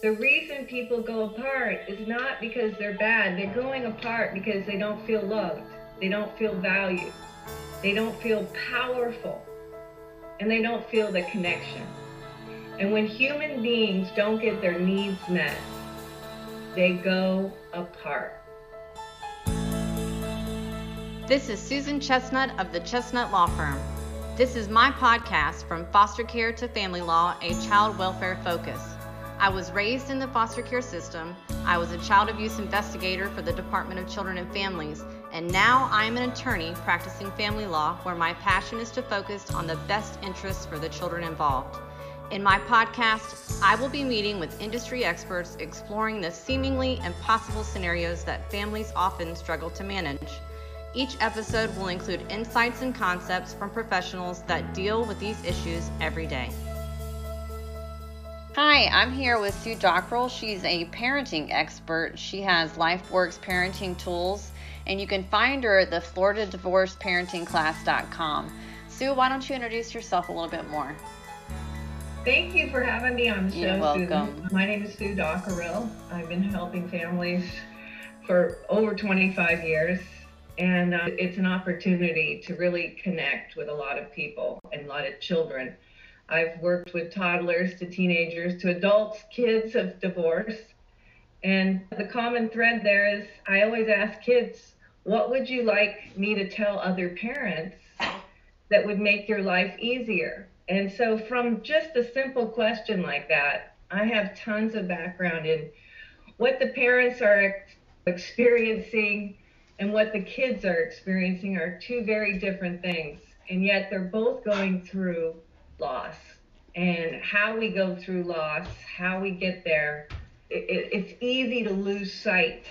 The reason people go apart is not because they're bad. They're going apart because they don't feel loved. They don't feel valued. They don't feel powerful. And they don't feel the connection. And when human beings don't get their needs met, they go apart. This is Susan Chestnut of the Chestnut Law Firm. This is my podcast from foster care to family law, a child welfare focus. I was raised in the foster care system. I was a child abuse investigator for the Department of Children and Families, and now I am an attorney practicing family law where my passion is to focus on the best interests for the children involved. In my podcast, I will be meeting with industry experts exploring the seemingly impossible scenarios that families often struggle to manage. Each episode will include insights and concepts from professionals that deal with these issues every day. Hi, I'm here with Sue Dockrell. She's a parenting expert. She has LifeWorks parenting tools, and you can find her at the Florida Divorce Parenting Class.com. Sue, why don't you introduce yourself a little bit more? Thank you for having me on the show. You're welcome. Susan. My name is Sue Dockerell. I've been helping families for over 25 years, and uh, it's an opportunity to really connect with a lot of people and a lot of children I've worked with toddlers to teenagers to adults, kids of divorce. And the common thread there is I always ask kids, what would you like me to tell other parents that would make your life easier? And so, from just a simple question like that, I have tons of background in what the parents are experiencing and what the kids are experiencing are two very different things. And yet, they're both going through loss and how we go through loss, how we get there. It, it, it's easy to lose sight.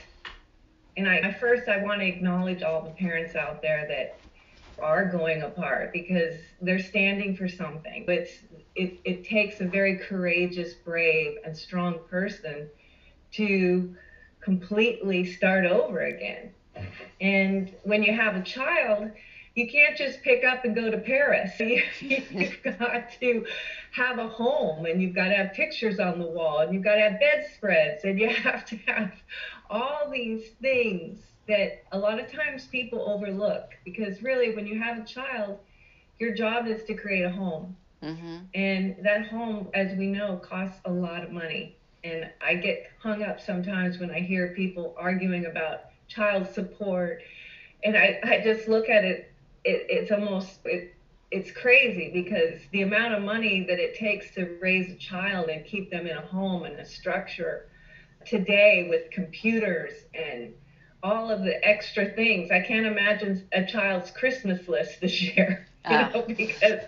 And I, first, I want to acknowledge all the parents out there that are going apart because they're standing for something. It's, it, it takes a very courageous, brave, and strong person to completely start over again. And when you have a child, you can't just pick up and go to Paris. You, have got to have a home and you've got to have pictures on the wall and you've got to have bedspreads and you have to have all these things that a lot of times people overlook because really when you have a child, your job is to create a home. Mm-hmm. And that home, as we know, costs a lot of money. And I get hung up sometimes when I hear people arguing about child support. And I, I just look at it it, it's almost it, it's crazy because the amount of money that it takes to raise a child and keep them in a home and a structure today with computers and all of the extra things. I can't imagine a child's Christmas list this year. You ah. know, because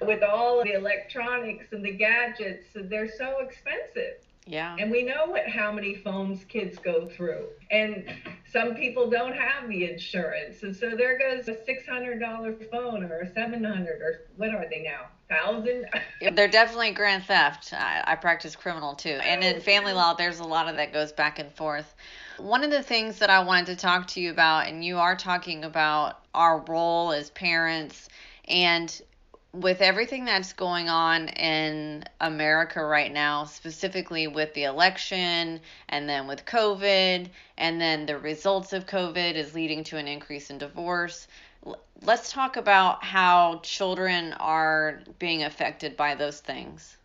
with all of the electronics and the gadgets, they're so expensive. Yeah. And we know what how many phones kids go through. And some people don't have the insurance. And so there goes a $600 phone or a 700 or what are they now? Thousand? They're definitely grand theft. I, I practice criminal too. And in oh. family law, there's a lot of that goes back and forth. One of the things that I wanted to talk to you about, and you are talking about our role as parents and with everything that's going on in America right now, specifically with the election and then with COVID, and then the results of COVID is leading to an increase in divorce. Let's talk about how children are being affected by those things.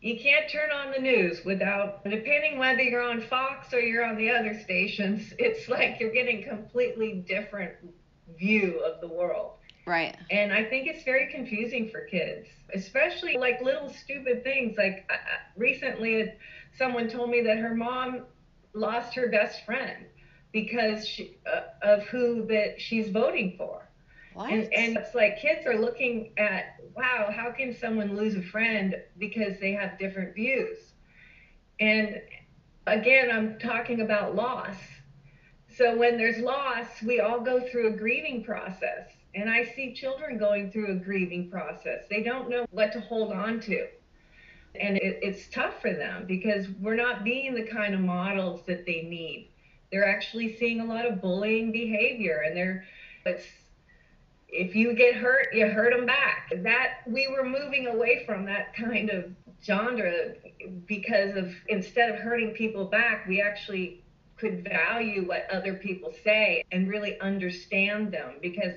You can't turn on the news without, depending whether you're on Fox or you're on the other stations, it's like you're getting completely different view of the world Right. And I think it's very confusing for kids, especially like little stupid things. Like uh, recently, someone told me that her mom lost her best friend because she, uh, of who that she's voting for. What? And, and it's like kids are looking at, wow, how can someone lose a friend because they have different views? And again, I'm talking about loss. So when there's loss, we all go through a grieving process and I see children going through a grieving process. They don't know what to hold on to. And it, it's tough for them because we're not being the kind of models that they need. They're actually seeing a lot of bullying behavior and they're it's if you get hurt, you hurt them back. That we were moving away from that kind of genre because of instead of hurting people back, we actually could value what other people say and really understand them because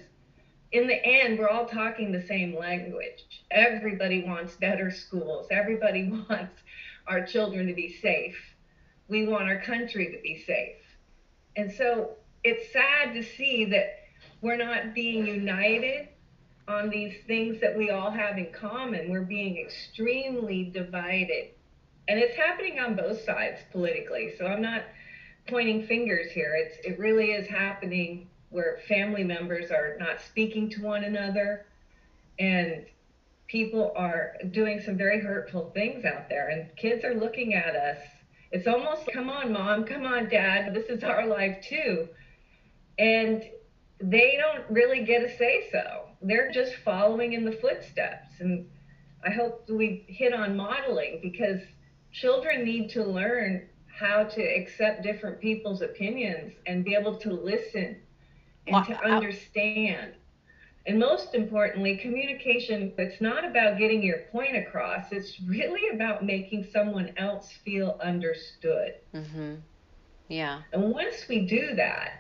in the end we're all talking the same language. Everybody wants better schools. Everybody wants our children to be safe. We want our country to be safe. And so it's sad to see that we're not being united on these things that we all have in common. We're being extremely divided. And it's happening on both sides politically. So I'm not pointing fingers here. It's it really is happening where family members are not speaking to one another and people are doing some very hurtful things out there and kids are looking at us. It's almost come on mom, come on dad, this is our life too. And they don't really get a say so. They're just following in the footsteps. And I hope we hit on modeling because children need to learn how to accept different people's opinions and be able to listen and to understand. And most importantly, communication, it's not about getting your point across, it's really about making someone else feel understood. Mm-hmm. Yeah. And once we do that,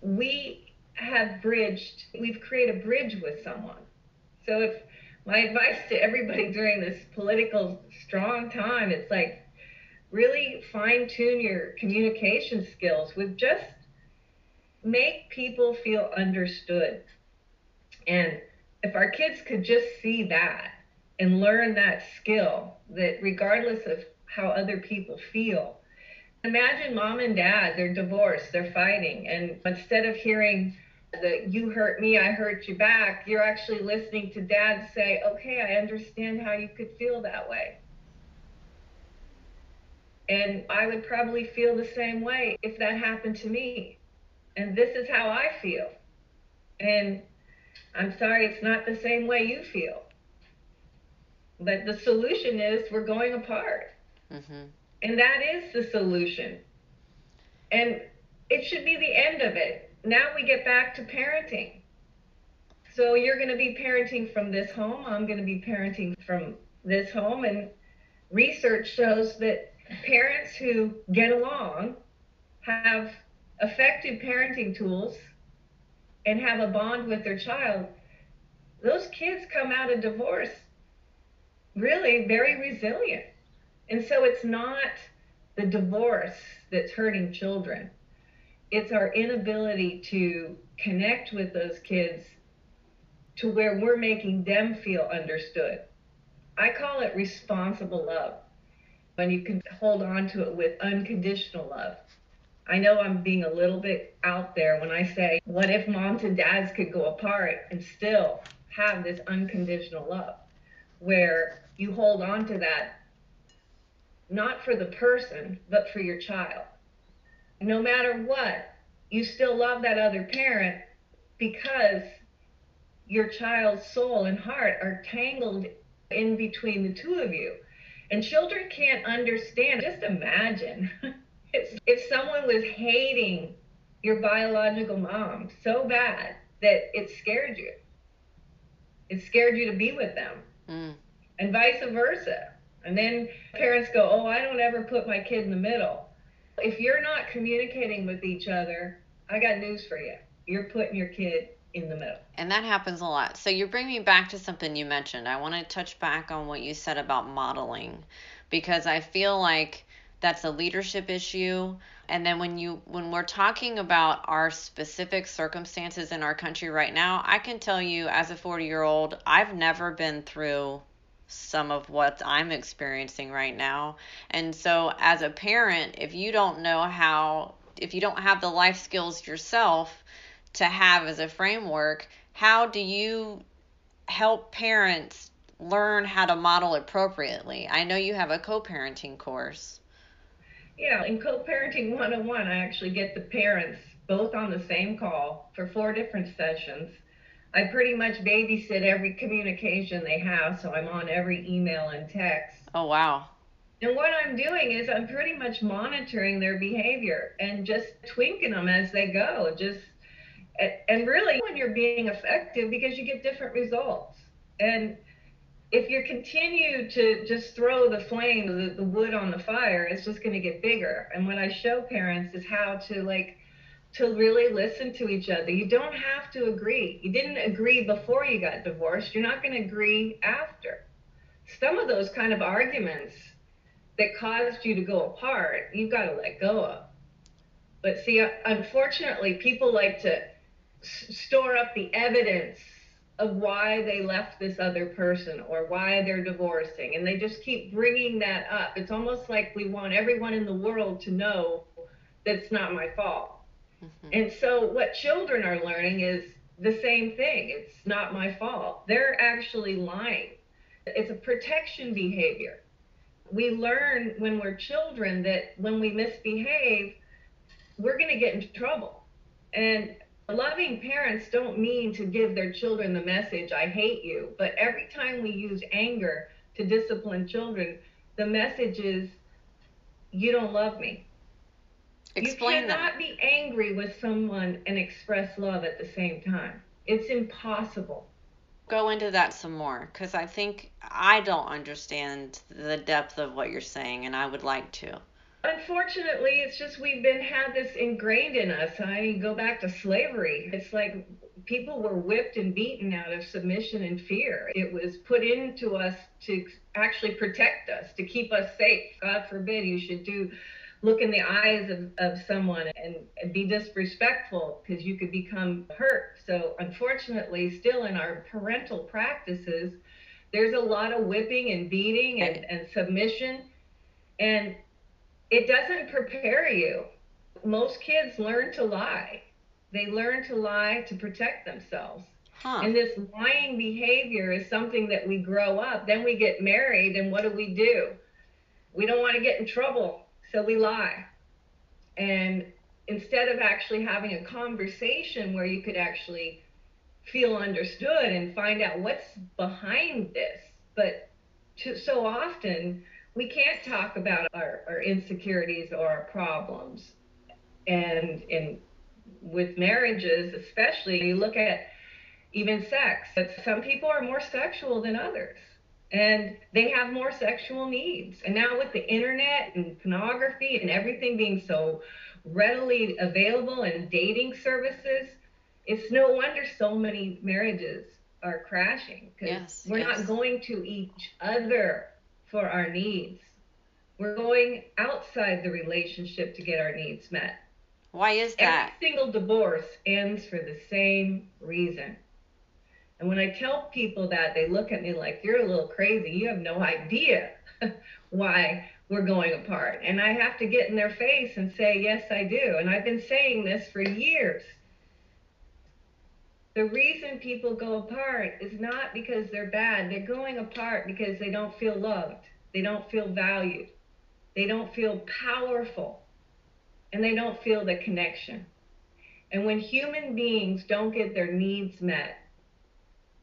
we have bridged, we've created a bridge with someone. So if my advice to everybody during this political strong time, it's like really fine tune your communication skills with just make people feel understood. And if our kids could just see that and learn that skill, that regardless of how other people feel, Imagine mom and dad, they're divorced, they're fighting, and instead of hearing that you hurt me, I hurt you back, you're actually listening to dad say, okay, I understand how you could feel that way. And I would probably feel the same way if that happened to me. And this is how I feel. And I'm sorry, it's not the same way you feel. But the solution is we're going apart. Mm-hmm. And that is the solution. And it should be the end of it. Now we get back to parenting. So you're going to be parenting from this home. I'm going to be parenting from this home. And research shows that parents who get along have effective parenting tools and have a bond with their child. Those kids come out of divorce really very resilient. And so it's not the divorce that's hurting children. It's our inability to connect with those kids to where we're making them feel understood. I call it responsible love when you can hold on to it with unconditional love. I know I'm being a little bit out there when I say, what if moms and dads could go apart and still have this unconditional love where you hold on to that not for the person, but for your child. No matter what, you still love that other parent because your child's soul and heart are tangled in between the two of you. And children can't understand. Just imagine if someone was hating your biological mom so bad that it scared you. It scared you to be with them. Mm. And vice versa. And then parents go, Oh, I don't ever put my kid in the middle. If you're not communicating with each other, I got news for you. You're putting your kid in the middle. And that happens a lot. So you bring me back to something you mentioned. I want to touch back on what you said about modeling because I feel like that's a leadership issue and then when you when we're talking about our specific circumstances in our country right now i can tell you as a 40 year old i've never been through some of what I'm experiencing right now. And so, as a parent, if you don't know how, if you don't have the life skills yourself to have as a framework, how do you help parents learn how to model appropriately? I know you have a co parenting Yeah, in co parenting 101, I actually get the parents both on the same call for four different sessions I pretty much babysit every communication they have, so I'm on every email and text. Oh, wow. And what I'm doing is I'm pretty much monitoring their behavior and just twinking them as they go. Just and really, when you're being effective, because you get different results. And if you continue to just throw the flame, the, the wood on the fire, it's just going to get bigger. And what I show parents is how to like to really listen to each other. You don't have to agree. You didn't agree before you got divorced. You're not going to agree after. Some of those kind of arguments that caused you to go apart, you've got to let go of. But see, unfortunately, people like to s- store up the evidence of why they left this other person or why they're divorcing. And they just keep bringing that up. It's almost like we want everyone in the world to know that it's not my fault. Mm-hmm. And so what children are learning is the same thing. It's not my fault. They're actually lying. It's a protection behavior. We learn when we're children that when we misbehave, we're going to get into trouble. And loving parents don't mean to give their children the message, I hate you. But every time we use anger to discipline children, the message is, you don't love me. Explain you cannot that. be angry with someone and express love at the same time. It's impossible. Go into that some more because I think I don't understand the depth of what you're saying, and I would like to. Unfortunately, it's just we've been had this ingrained in us. I go back to slavery. It's like people were whipped and beaten out of submission and fear. It was put into us to actually protect us, to keep us safe. God forbid you should do look in the eyes of, of someone and, and be disrespectful because you could become hurt. So, unfortunately, still in our parental practices, there's a lot of whipping and beating and, and submission. And it doesn't prepare you. Most kids learn to lie, they learn to lie to protect themselves. Huh. And this lying behavior is something that we grow up. Then we get married, and what do we do? We don't want to get in trouble so we lie. And instead of actually having a conversation where you could actually feel understood and find out what's behind this, but to, so often we can't talk about our, our insecurities or our problems. And in with marriages, especially, you look at even sex. Some people are more sexual than others and they have more sexual needs. And now with the internet and pornography and everything being so readily available and dating services, it's no wonder so many marriages are crashing because yes, we're yes. not going to each other for our needs. We're going outside the relationship to get our needs met. Why is that? Every single divorce ends for the same reason and when I tell people that, they look at me like, you're a little crazy. You have no idea why we're going apart. And I have to get in their face and say, yes, I do. And I've been saying this for years. The reason people go apart is not because they're bad. They're going apart because they don't feel loved. They don't feel valued. They don't feel powerful. And they don't feel the connection. And when human beings don't get their needs met,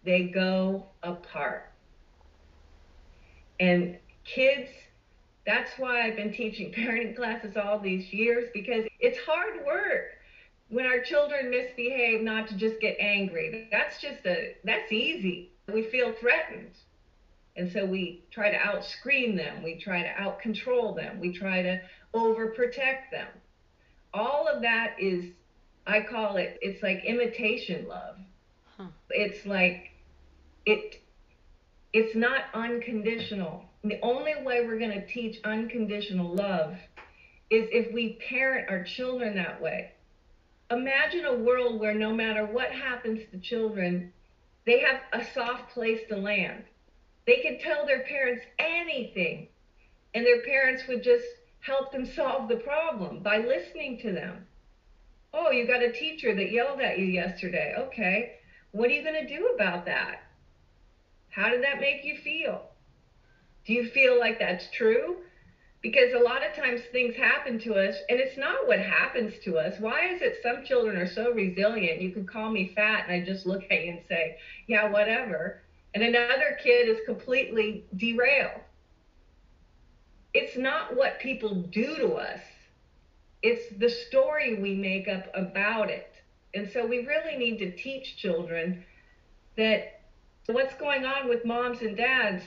they go apart. And kids, that's why I've been teaching parenting classes all these years because it's hard work when our children misbehave not to just get angry. That's just a that's easy. We feel threatened. And so we try to outscream them, we try to outcontrol them, we try to overprotect them. All of that is I call it it's like imitation love. Huh. It's like it it's not unconditional. The only way we're going to teach unconditional love is if we parent our children that way. Imagine a world where no matter what happens to children, they have a soft place to land. They can tell their parents anything, and their parents would just help them solve the problem by listening to them. Oh, you got a teacher that yelled at you yesterday. Okay, what are you going to do about that? How did that make you feel? Do you feel like that's true? Because a lot of times things happen to us and it's not what happens to us. Why is it some children are so resilient? You can call me fat and I just look at you and say, yeah, whatever. And another kid is completely derailed. It's not what people do to us, it's the story we make up about it. And so we really need to teach children that what's going on with moms and dads,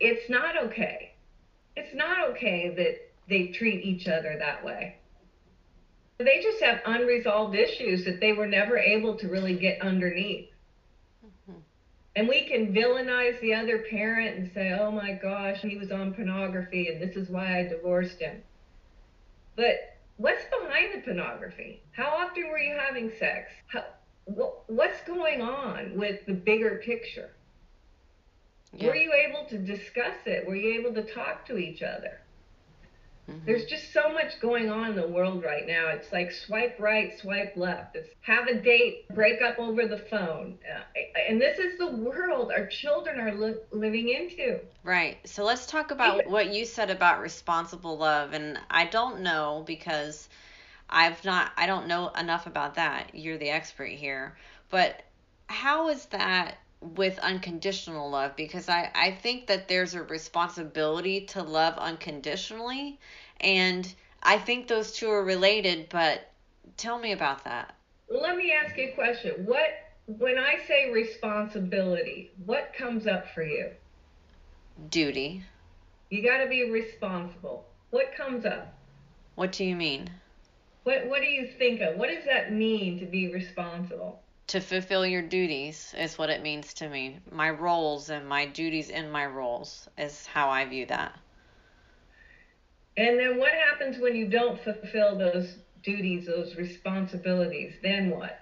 it's not okay. It's not okay that they treat each other that way. They just have unresolved issues that they were never able to really get underneath. Mm-hmm. And we can villainize the other parent and say, oh my gosh, he was on pornography and this is why I divorced him. But what's behind the pornography? How often were you having sex? How, what, what's going on with the bigger picture? Yeah. Were you able to discuss it? Were you able to talk to each other? Mm-hmm. There's just so much going on in the world right now. It's like swipe right, swipe left. It's have a date, break up over the phone. Uh, and this is the world our children are li- living into. Right. So let's talk about what you said about responsible love. And I don't know because I've not, I don't know enough about that. You're the expert here. But how is that with unconditional love because I, I think that there's a responsibility to love unconditionally and I think those two are related, but tell me about that. Let me ask you a question. What when I say responsibility, what comes up for you? Duty. You got to be responsible. What comes up? What do you mean? What what do you think of? What does that mean to be responsible? To fulfill your duties is what it means to me. My roles and my duties in my roles is how I view that. And then what happens when you don't fulfill those duties, those responsibilities? Then what?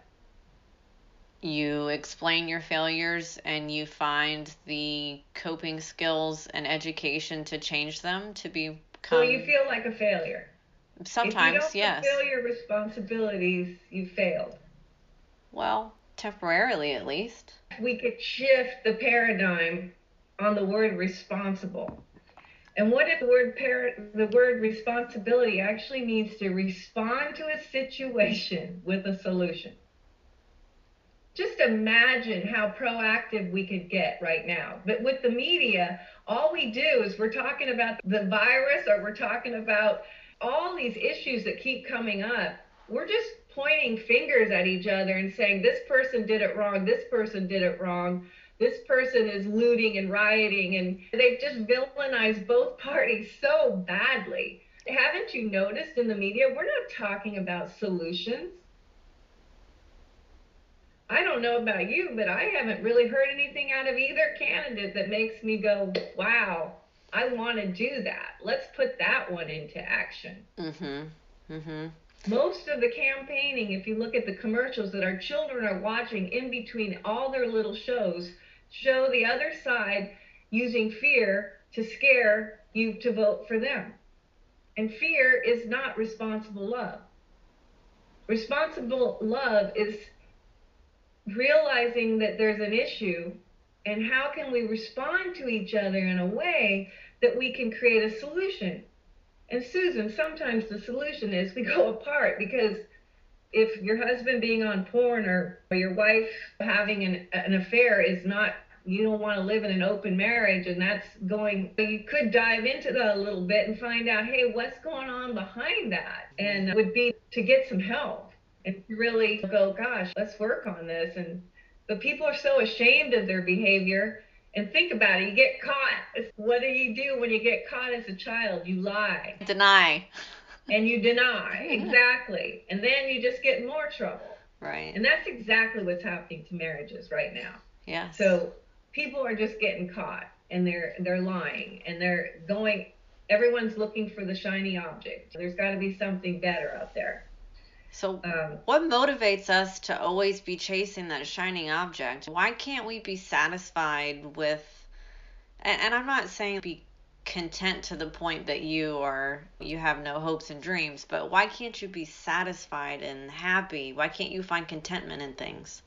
You explain your failures and you find the coping skills and education to change them to become. So you feel like a failure. Sometimes, if you don't yes. fulfill your responsibilities, you failed. Well, temporarily at least. We could shift the paradigm on the word responsible. And what if the word par- the word responsibility actually means to respond to a situation with a solution? Just imagine how proactive we could get right now. But with the media, all we do is we're talking about the virus or we're talking about all these issues that keep coming up. We're just pointing fingers at each other and saying, this person did it wrong, this person did it wrong, this person is looting and rioting. And they've just villainized both parties so badly. Haven't you noticed in the media, we're not talking about solutions? I don't know about you, but I haven't really heard anything out of either candidate that makes me go, wow, I want to do that. Let's put that one into action. Mhm. Mhm. Most of the campaigning, if you look at the commercials that our children are watching in between all their little shows, show the other side using fear to scare you to vote for them. And fear is not responsible love. Responsible love is realizing that there's an issue and how can we respond to each other in a way that we can create a solution and Susan, sometimes the solution is we go apart because if your husband being on porn or, your wife having an, an affair is not you don't want to live in an open marriage and that's going you could dive into that a little bit and find out hey what's going on behind that? And would be to get some help. And really go gosh let's work on this. And but people are so ashamed of their behavior and think about it. You get caught. What do you do when you get caught as a child? You lie. Deny. And you deny. exactly. And then you just get more trouble. Right. And that's exactly what's happening to marriages right now. Yeah. So people are just getting caught and they're they're lying and they're going everyone's looking for the shiny object. There's got to be something better out there. So, um, what motivates us to always be chasing that shining object? Why can't we be satisfied with, and, and I'm not saying be content to the point that you are you have no hopes and dreams but why can't you be satisfied and happy? Why can't you find contentment in things?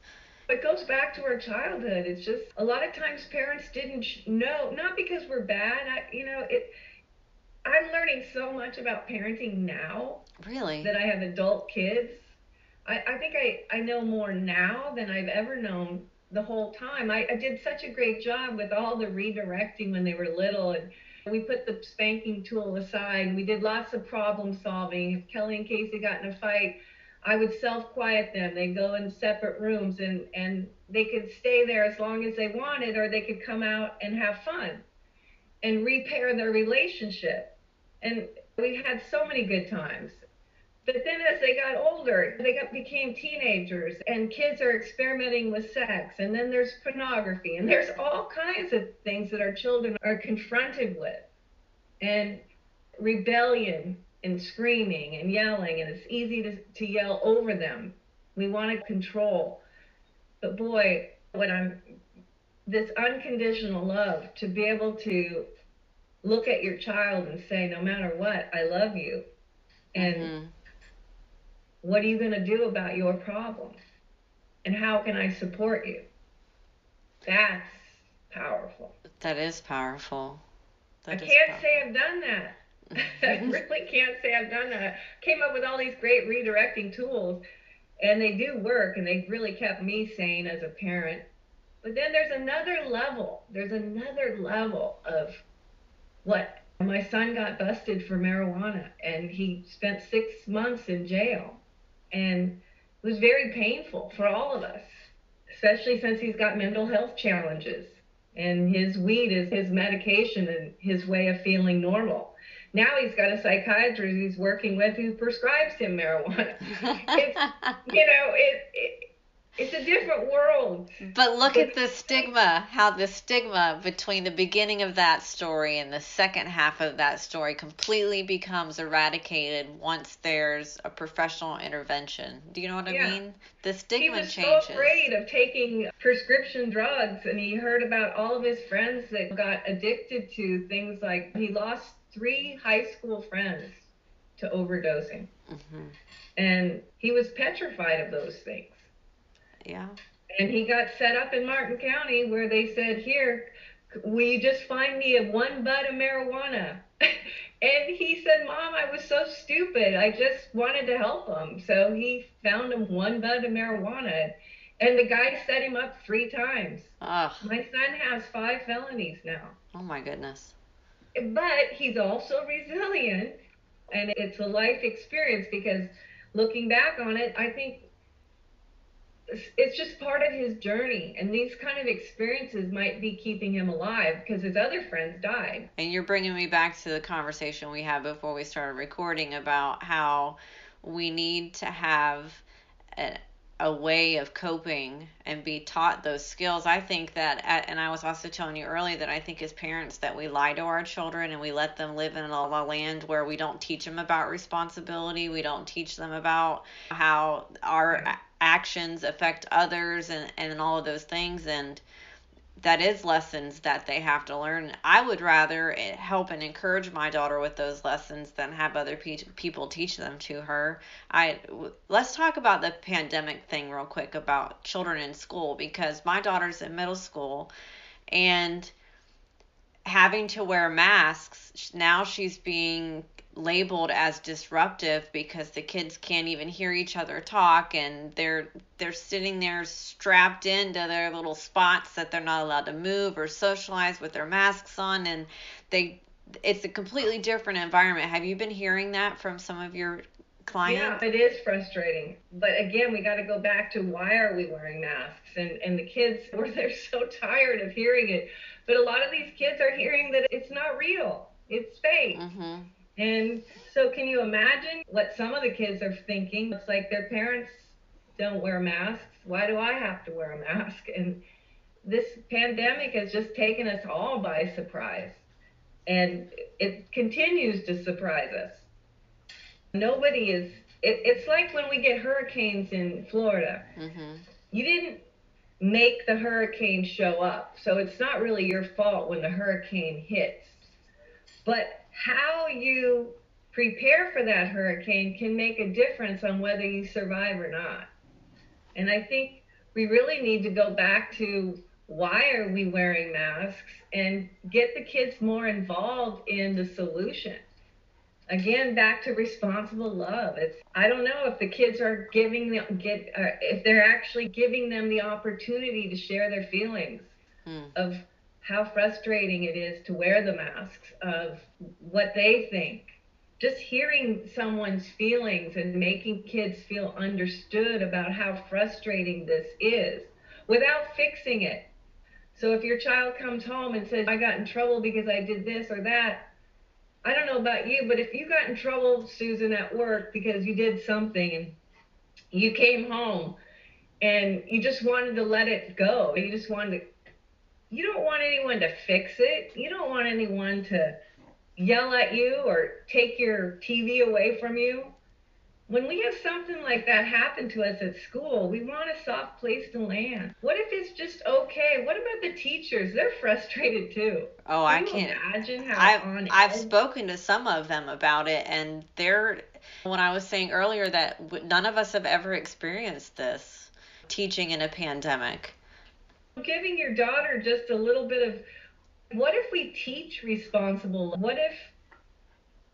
It goes back to our childhood. It's just a lot of times parents didn't know not because we're bad I, you know it I'm learning so much about parenting now. Really? That I have adult kids. I, I think I, I know more now than I've ever known the whole time. I, I did such a great job with all the redirecting when they were little and we put the spanking tool aside. We did lots of problem solving. If Kelly and Casey got in a fight, I would self quiet them. They'd go in separate rooms and, and they could stay there as long as they wanted, or they could come out and have fun and repair their relationship. And we had so many good times. But then as they got older, they got, became teenagers and kids are experimenting with sex. And then there's pornography and there's all kinds of things that our children are confronted with. And rebellion and screaming and yelling, and it's easy to, to yell over them. We want to control. But boy, when I'm this unconditional love, to be able to look at your child and say, no matter what, I love you. And mm-hmm. what are you going to do about your problem? And how can I support you? That's powerful. That is powerful. That I can't powerful. say I've done that. I really can't say I've done that. Came up with all these great redirecting tools, and they do work, and they really kept me sane as a parent. But then there's another level. There's another level of what my son got busted for marijuana, and he spent six months in jail, and it was very painful for all of us, especially since he's got mental health challenges, and his weed is his medication and his way of feeling normal now he's got a psychiatrist he's working with who prescribes him marijuana. it's, you know, it, it it's a different world. But look at the stigma, how the stigma between the beginning of that story and the second half of that story completely becomes eradicated once there's a professional intervention. Do you know what yeah. I mean? The stigma changes. He was so afraid of taking prescription drugs and he heard about all of his friends that got addicted to things like he lost three high school friends to overdosing. Mm-hmm. And he was petrified of those things. Yeah. And he got set up in Martin County where they said, Here, will you just find me a one bud of marijuana? and he said, Mom, I was so stupid. I just wanted to help him. So he found him one bud of marijuana. And the guy set him up three times. Ugh. My son has five felonies now. Oh my goodness but he's also resilient and it's a life experience because looking back on it i think it's just part of his journey and these kind of experiences might be keeping him alive because his other friends died and you're bringing me back to the conversation we had before we started recording about how we need to have a, a way of coping and be taught those skills. I think that, and I was also telling you earlier that I think as parents that we lie to our children and we let them live in a land where we don't teach them about responsibility. We don't teach them about how our actions affect others and, and all of those things. And that is lessons that they have to learn. I would rather help and encourage my daughter with those lessons than have other pe- people teach them to her. I let's talk about the pandemic thing real quick about children in school because my daughter's in middle school and having to wear masks now she's being labeled as disruptive because the kids can't even hear each other talk and they're they're sitting there strapped into their little spots that they're not allowed to move or socialize with their masks on and they it's a completely different environment. Have you been hearing that from some of your clients? Yeah, it is frustrating. But again, we got to go back to why are we wearing masks? And and the kids were they're so tired of hearing it. But a lot of these kids are hearing that it's not real. It's fake. Mm-hmm. And so, can you imagine what some of the kids are thinking? It's like their parents don't wear masks. Why do I have to wear a mask? And this pandemic has just taken us all by surprise. And it continues to surprise us. Nobody is, it, it's like when we get hurricanes in Florida. Mm-hmm. You didn't make the hurricane show up. So it's not really your fault when the hurricane hits. But how you prepare for that hurricane can make a difference on whether you survive or not. And I think we really need to go back to why are we wearing masks and get the kids more involved in the solution. Again, back to responsible love. It's I don't know if the kids are giving them get uh, if they're actually giving them the opportunity to share their feelings hmm. of how frustrating it is to wear the masks, of what they think, just hearing someone's feelings and making kids feel understood about how frustrating this is without fixing it. So if your child comes home and says, I got in trouble because I did this or that, I don't know about you, but if you got in trouble, Susan, at work because you did something and you came home and you just wanted to let it go, you just wanted to, you don't want anyone to fix it. You don't want anyone to yell at you or take your TV away from you. When we have something like that happen to us at school, we want a soft place to land. What if it's just okay? What about the teachers? They're frustrated too. Oh, I can't imagine how I've, I've spoken to some of them about it, and they're when I was saying earlier that none of us have ever experienced this teaching in a pandemic. Giving your daughter just a little bit of what if we teach responsible? What if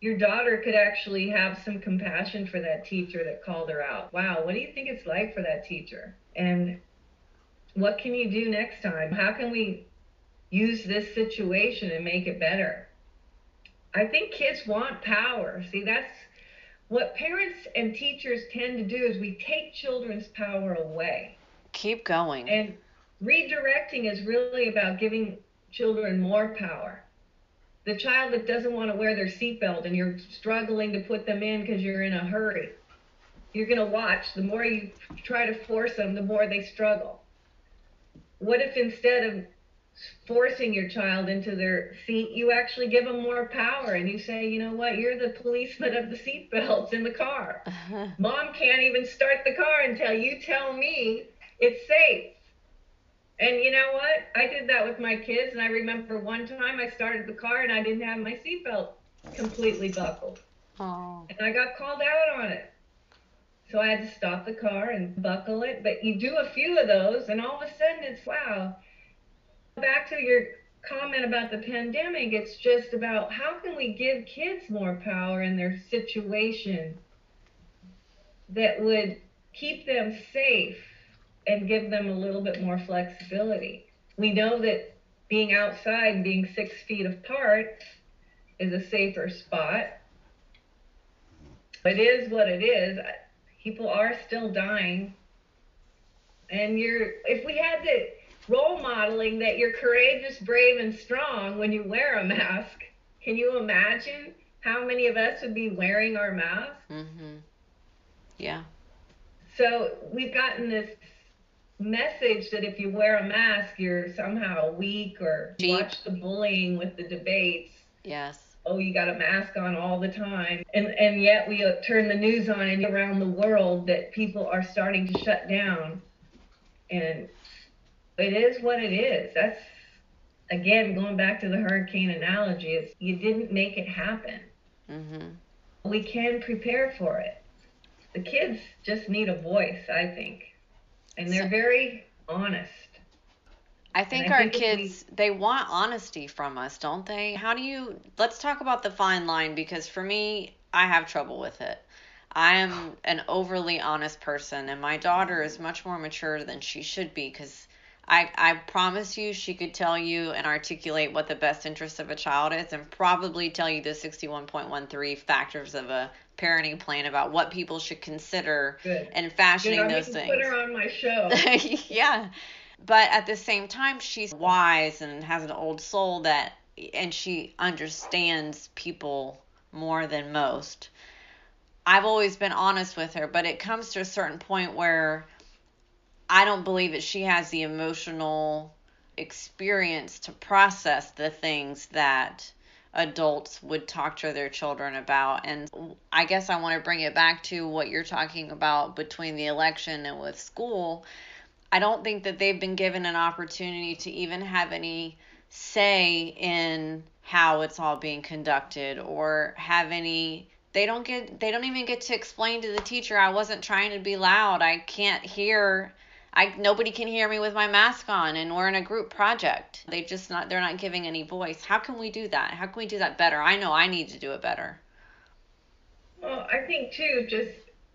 your daughter could actually have some compassion for that teacher that called her out? Wow, what do you think it's like for that teacher? And what can you do next time? How can we use this situation and make it better? I think kids want power. See, that's what parents and teachers tend to do is we take children's power away. Keep going. And redirecting is really about giving children more power. The child that doesn't want to wear their seatbelt and you're struggling to put them in because you're in a hurry, you're going to watch. The more you try to force them, the more they struggle. What if instead of forcing your child into their seat, you actually give them more power and you say, you know what, you're the policeman of the seatbelts in the car. Uh-huh. Mom can't even start the car until you tell me it's safe. And you know what? I did that with my kids, and I remember one time I started the car and I didn't have my seatbelt completely buckled. Oh. And I got called out on it. So I had to stop the car and buckle it. But you do a few of those, and all of a sudden it's wow. Back to your comment about the pandemic, it's just about how can we give kids more power in their situation that would keep them safe and give them a little bit more flexibility. We know that being outside being six feet apart is a safer spot. But it is what it is. People are still dying. And you're, if we had the role modeling that you're courageous, brave, and strong when you wear a mask, can you imagine how many of us would be wearing our masks? Mm-hmm. Yeah. So we've gotten this message that if you wear a mask, you're somehow weak or watch the bullying with the debates. Yes. Oh, you got a mask on all the time, and and yet we turn the news on and around the world that people are starting to shut down, and it is what it is. That's again going back to the hurricane analogy. Is you didn't make it happen. Mm-hmm. We can prepare for it. The kids just need a voice, I think and they're very honest. I think I our think kids we... they want honesty from us, don't they? How do you Let's talk about the fine line because for me, I have trouble with it. I am an overly honest person and my daughter is much more mature than she should be cuz I, I promise you she could tell you and articulate what the best interest of a child is and probably tell you the 61.13 factors of a parenting plan about what people should consider Good. and fashioning Good. those things. Put her on my show. yeah. But at the same time she's wise and has an old soul that and she understands people more than most. I've always been honest with her, but it comes to a certain point where I don't believe that she has the emotional experience to process the things that adults would talk to their children about. And I guess I want to bring it back to what you're talking about between the election and with school. I don't think that they've been given an opportunity to even have any say in how it's all being conducted or have any they don't get they don't even get to explain to the teacher I wasn't trying to be loud. I can't hear I nobody can hear me with my mask on and we're in a group project. They just not they're not giving any voice. How can we do that? How can we do that better? I know I need to do it better. Well, I think too just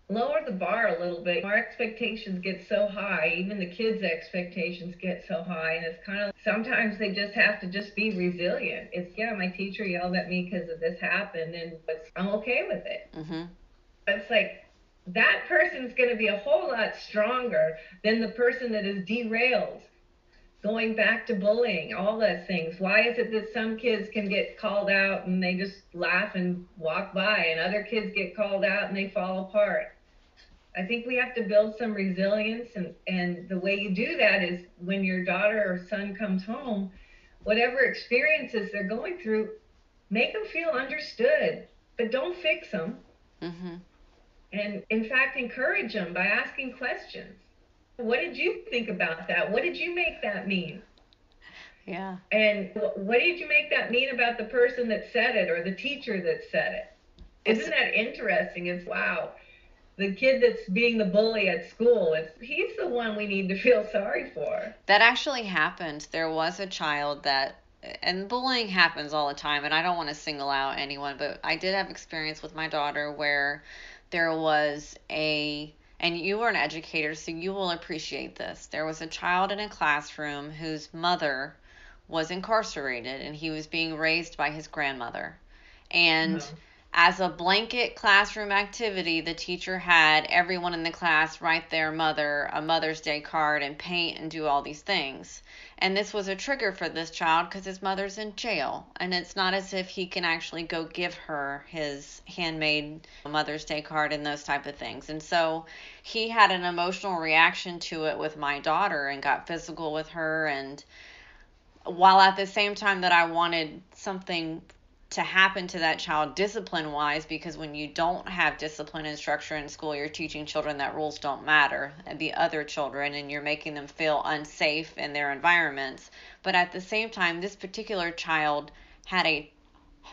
lower the bar a little bit. Our expectations get so high, even the kids' expectations get so high, and it's kind of sometimes they just have to just be resilient. It's yeah, my teacher yelled at me because of this happened, and but I'm okay with it. Mm-hmm. It's like that person's going to be a whole lot stronger than the person that is derailed going back to bullying, all those things. Why is it that some kids can get called out and they just laugh and walk by, and other kids get called out and they fall apart? I think we have to build some resilience, and, and the way you do that is when your daughter or son comes home, whatever experiences they're going through, make them feel understood, but don't fix them. Mm-hmm. And in fact, encourage them by asking questions. What did you think about that? What did you make that mean? Yeah. And what did you make that mean about the person that said it or the teacher that said it? Isn't that interesting? It's wow the kid that's being the bully at school it's he's the one we need to feel sorry for that actually happened there was a child that and bullying happens all the time and i don't want to single out anyone but i did have experience with my daughter where there was a and you were an educator so you will appreciate this. There was a child in a classroom whose mother was incarcerated and he was being raised by his grandmother. And no as a blanket classroom activity, the teacher had everyone in the class write their mother a Mother's Day card and paint and do all these things. And this was a trigger for this child because his mother's in jail. And it's not as if he can actually go give her his handmade Mother's Day card and those type of things. And so he had an emotional reaction to it with my daughter and got physical with her. And while at the same time that I wanted something to happen to that child discipline wise because when you don't have discipline and structure in school you're teaching children that rules don't matter the other children and you're making them feel unsafe in their environments. But at the same time this particular child had a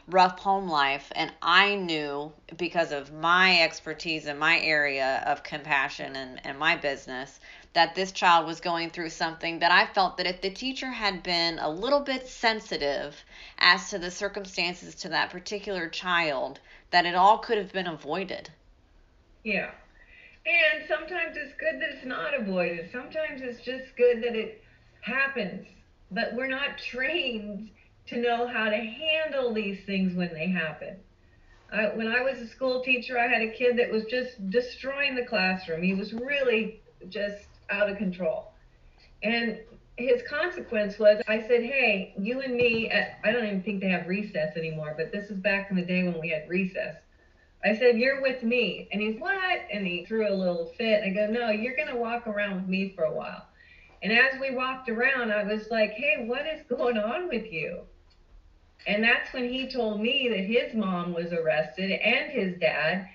rough home life and i knew because of my expertise in my area of compassion and, and my business that this child was going through something that I felt that if the teacher had been a little bit sensitive as to the circumstances to that particular child, that it all could have been avoided. Yeah. And sometimes it's good that it's not avoided. Sometimes it's just good that it happens. But we're not trained to know how to handle these things when they happen. I, when I was a school teacher, I had a kid that was just destroying the classroom. He was really just out of control. And his consequence was I said, Hey, you and me, at, I don't even think they have recess anymore, but this is back in the day when we had recess. I said, You're with me. And he's, What? And he threw a little fit. I go, No, you're going to walk around with me for a while. And as we walked around, I was like, Hey, what is going on with you? And that's when he told me that his mom was arrested and his dad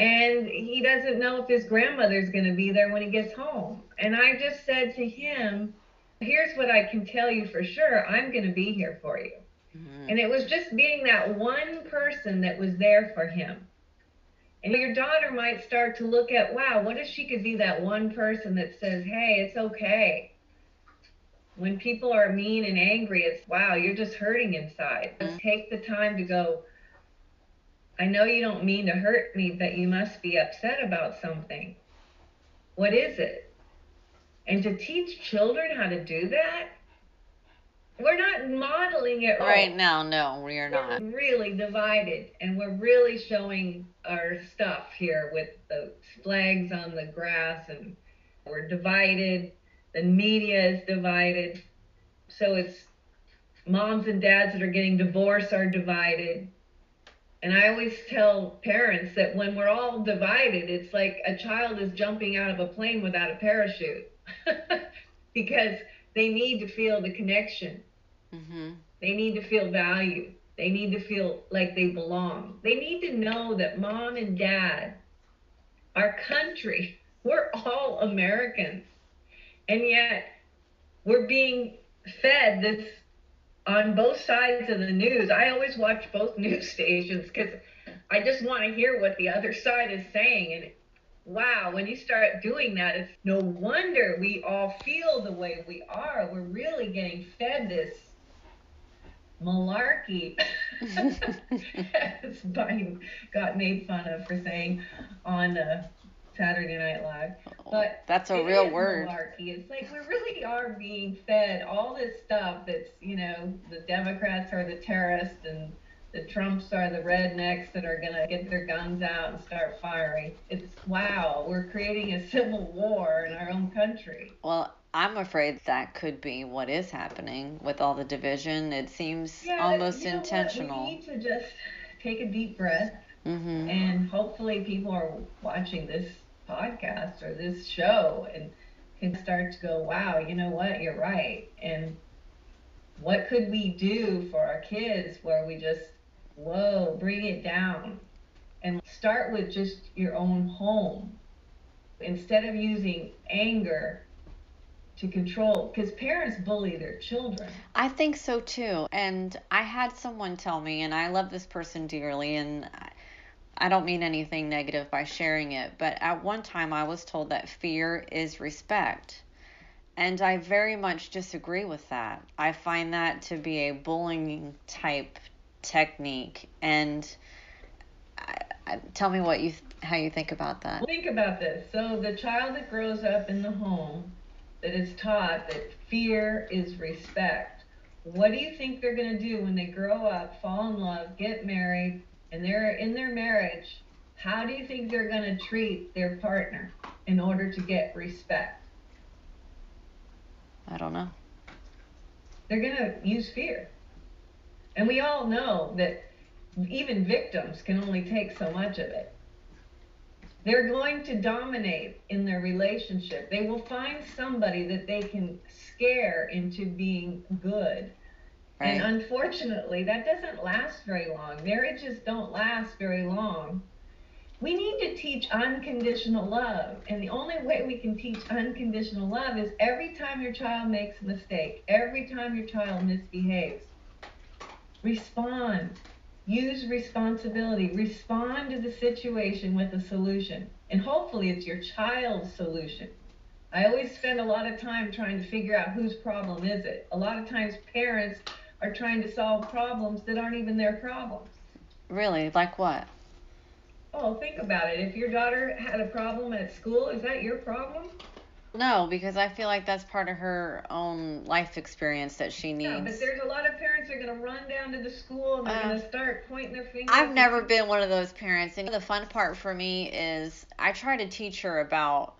and he doesn't know if his grandmother's going to be there when he gets home. And I just said to him, Here's what I can tell you for sure I'm going to be here for you. Mm-hmm. And it was just being that one person that was there for him. And your daughter might start to look at, wow, what if she could be that one person that says, hey, it's okay. When people are mean and angry, it's, wow, you're just hurting inside. Mm-hmm. Take the time to go, I know you don't mean to hurt me, but you must be upset about something. What is it? And to teach children how to do that, we're not modeling it right now. No, we are not. We're really divided, and we're really showing our stuff here with the flags on the grass, and we're divided. The media is divided, so it's moms and dads that are getting divorced are divided and I always tell parents that when we're all divided, it's like a child is jumping out of a plane without a parachute because they need to feel the connection. Mm-hmm. They need to feel valued. They need to feel like they belong. They need to know that mom and dad, our country, we're all Americans. And yet we're being fed this on both sides of the news. I always watch both news stations because I just want to hear what the other side is saying. And wow, when you start doing that, it's no wonder we all feel the way we are. We're really getting fed this malarkey, as Biden got made fun of for saying on uh, Saturday Night Live. But that's a real word. Malarkey. It's like we really are being fed all this stuff that's, you know, the Democrats are the terrorists and the Trumps are the rednecks that are going to get their guns out and start firing. It's wow, we're creating a civil war in our own country. Well, I'm afraid that could be what is happening with all the division. It seems Yeah, almost you know what? intentional. We need to just take a deep breath hmm and hopefully people are watching this podcast or this show and can start to go, wow, you know what, you're right. And what could we do for our kids where we just, whoa, bring it down and start with just your own home instead of using anger to control, because parents bully their children. I think so too. And I had someone tell me, and I love this person dearly, and I- don't mean anything negative by sharing it, but at one time I was told that fear is respect. And I very much disagree with that. I find that to be a bullying type technique. And I, I, tell me what you how you think about that. Think about this. So the child that grows up in the home that is taught that fear is respect. What do you think they're going to do when they grow up, fall in love, get married, and they're in their marriage? How do you think they're going to treat their partner in order to get respect? I don't know. They're going to use fear. And we all know that even victims can only take so much of it. They're going to dominate in their relationship. They will find somebody that they can scare into being good. And unfortunately, that doesn't last very long. Marriages don't last very long. We need to teach unconditional love. And the only way we can teach unconditional love is every time your child makes a mistake, every time your child misbehaves, respond. Use responsibility. Respond to the situation with a solution. And hopefully, it's your child's solution. I always spend a lot of time trying to figure out whose problem is it. A lot of times, parents are trying to solve problems that aren't even their problems. Really? Like what? Oh, think about it. If your daughter had a problem at school, is that your problem? No, because I feel like that's part of her own life experience that she needs. No, but there's a lot of parents that are going to run down to the school and they're Uh, going to start pointing their fingers. I've never been one of those parents. And the fun part for me is I try to teach her about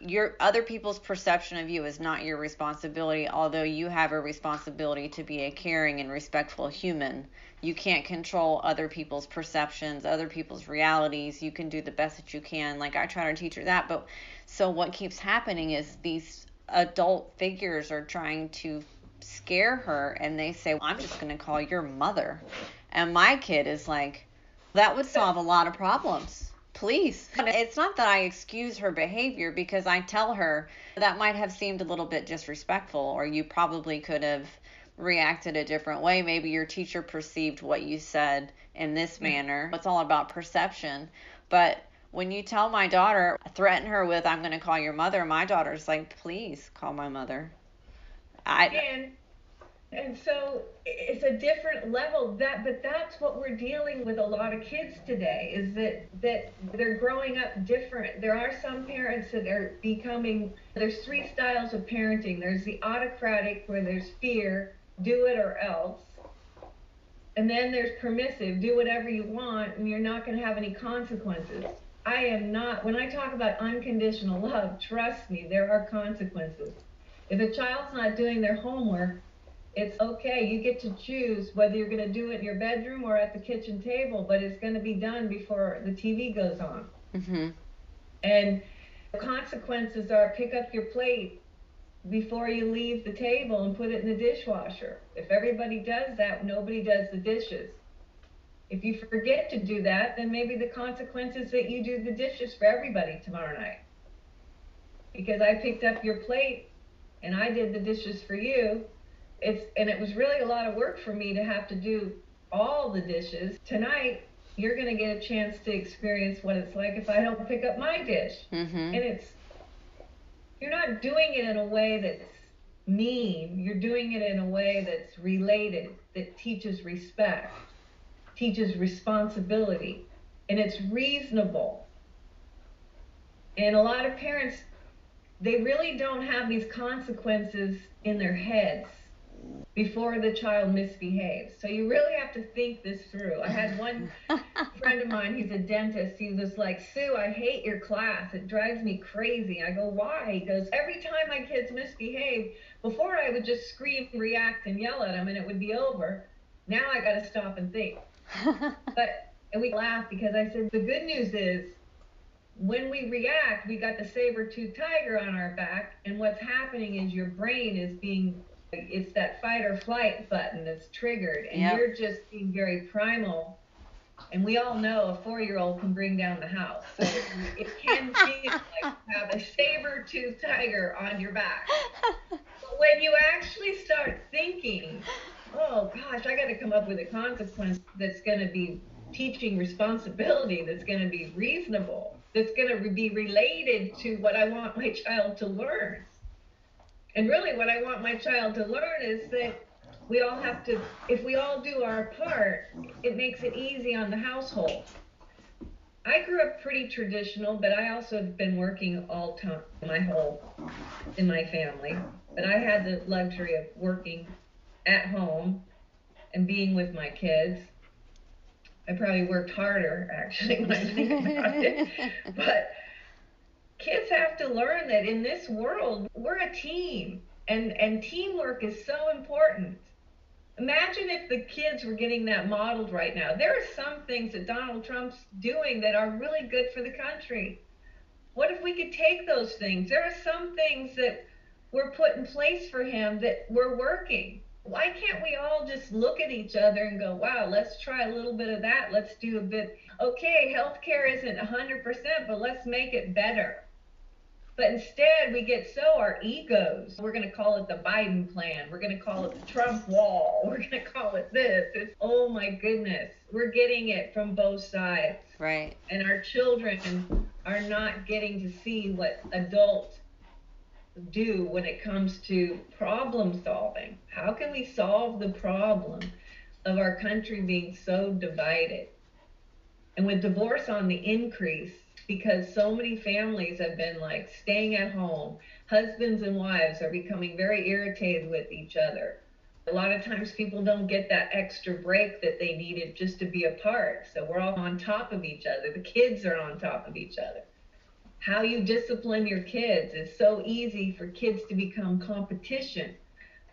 your other people's perception of you is not your responsibility, although you have a responsibility to be a caring and respectful human. You can't control other people's perceptions, other people's realities. You can do the best that you can. Like I try to teach her that, but so what keeps happening is these adult figures are trying to scare her and they say, I'm just going to call your mother. And my kid is like, that would solve a lot of problems. Please. It's not that I excuse her behavior because I tell her that might have seemed a little bit disrespectful or you probably could have reacted a different way. Maybe your teacher perceived what you said in this mm-hmm. manner. It's all about perception. But when you tell my daughter, threaten her with, I'm going to call your mother, my daughter's like, please call my mother. I, and and so it's a different level that but that's what we're dealing with a lot of kids today is that that they're growing up different. There are some parents that are becoming there's three styles of parenting. There's the autocratic where there's fear do it or else. And then there's permissive do whatever you want and you're not going to have any consequences. I am not when i talk about unconditional love trust me there are consequences. If a child's not doing their homework, it's okay. You get to choose whether you're going to do it in your bedroom or at the kitchen table, but it's going to be done before the TV goes on. hmm And the consequences are pick up your plate before you leave the table and put it in the dishwasher. If everybody does that, nobody does the dishes. If you forget to do that, then maybe the consequence is that you do the dishes for everybody tomorrow night. Because I picked up your plate and I did the dishes for you. It's and it was really a lot of work for me to have to do all the dishes. Tonight, you're going to get a chance to experience what it's like if I don't pick up my dish. hmm And it's you're not doing it in a way that's mean. You're doing it in a way that's related, that teaches respect, teaches responsibility, and it's reasonable. And a lot of parents, they really don't have these consequences in their heads before the child misbehaves. So you really have to think this through. I had one friend of mine, he's a dentist. He was like, Sue, I hate your class. It drives me crazy. I go, why? He goes, every time my kids misbehave, before I would just scream, react, and yell at them and it would be over. Now I got to stop and think. but and we laughed because I said, the good news is when we react, we got the saber-tooth tiger on our back, and what's happening is your brain is being it's that fight or flight button that's triggered, and yep. you're just being very primal. And we all know a four-year-old can bring down the house, so it can feel like you have a saber-toothed tiger on your back. But when you actually start thinking, "Oh gosh, I got to come up with a consequence that's going to be teaching responsibility, that's going to be reasonable, that's going to be related to what I want my child to learn." And really, what I want my child to learn is that we all have to, if we all do our part, it makes it easy on the household. I grew up pretty traditional, but I also have been working all time, my whole, in my family. But I had the luxury of working at home and being with my kids. I probably worked harder, actually, when I think about it. But kids have to learn that in this world we're a team and and teamwork is so important. Imagine if the kids were getting that modeled right now. There are some things that donald trump's doing that are really good for the country. What if we could take those things? There are some things that were put in place for him that were working. Why can't we all just look at each other and go wow let's try a little bit of that. Let's do a bit. Okay healthcare isn't 100% but let's make it better but instead, we get so our egos. We're going to call it the Biden plan. We're going to call it the Trump wall. We're going to call it this. It's, oh my goodness. We're getting it from both sides. Right. And our children are not getting to see what adults do when it comes to problem solving. How can we solve the problem of our country being so divided? And with divorce on the increase, because so many families have been like staying at home. Husbands and wives are becoming very irritated with each other. A lot of times people don't get that extra break that they needed just to be apart. So we're all on top of each other. The kids are on top of each other. How you discipline your kids is so easy for kids to become competition.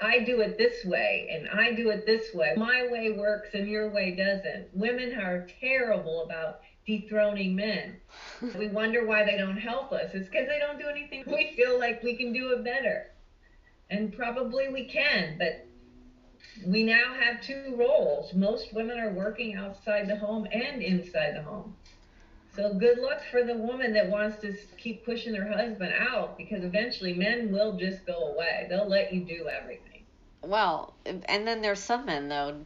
I do it this way and I do it this way. My way works and your way doesn't. Women are terrible about dethroning men. we wonder why they don't help us. It's because they don't do anything. We feel like we can do it better. And probably we can, but we now have two roles. Most women are working outside the home and inside the home. So good luck for the woman that wants to keep pushing her husband out because eventually men will just go away. They'll let you do everything. Well, and then there's some men though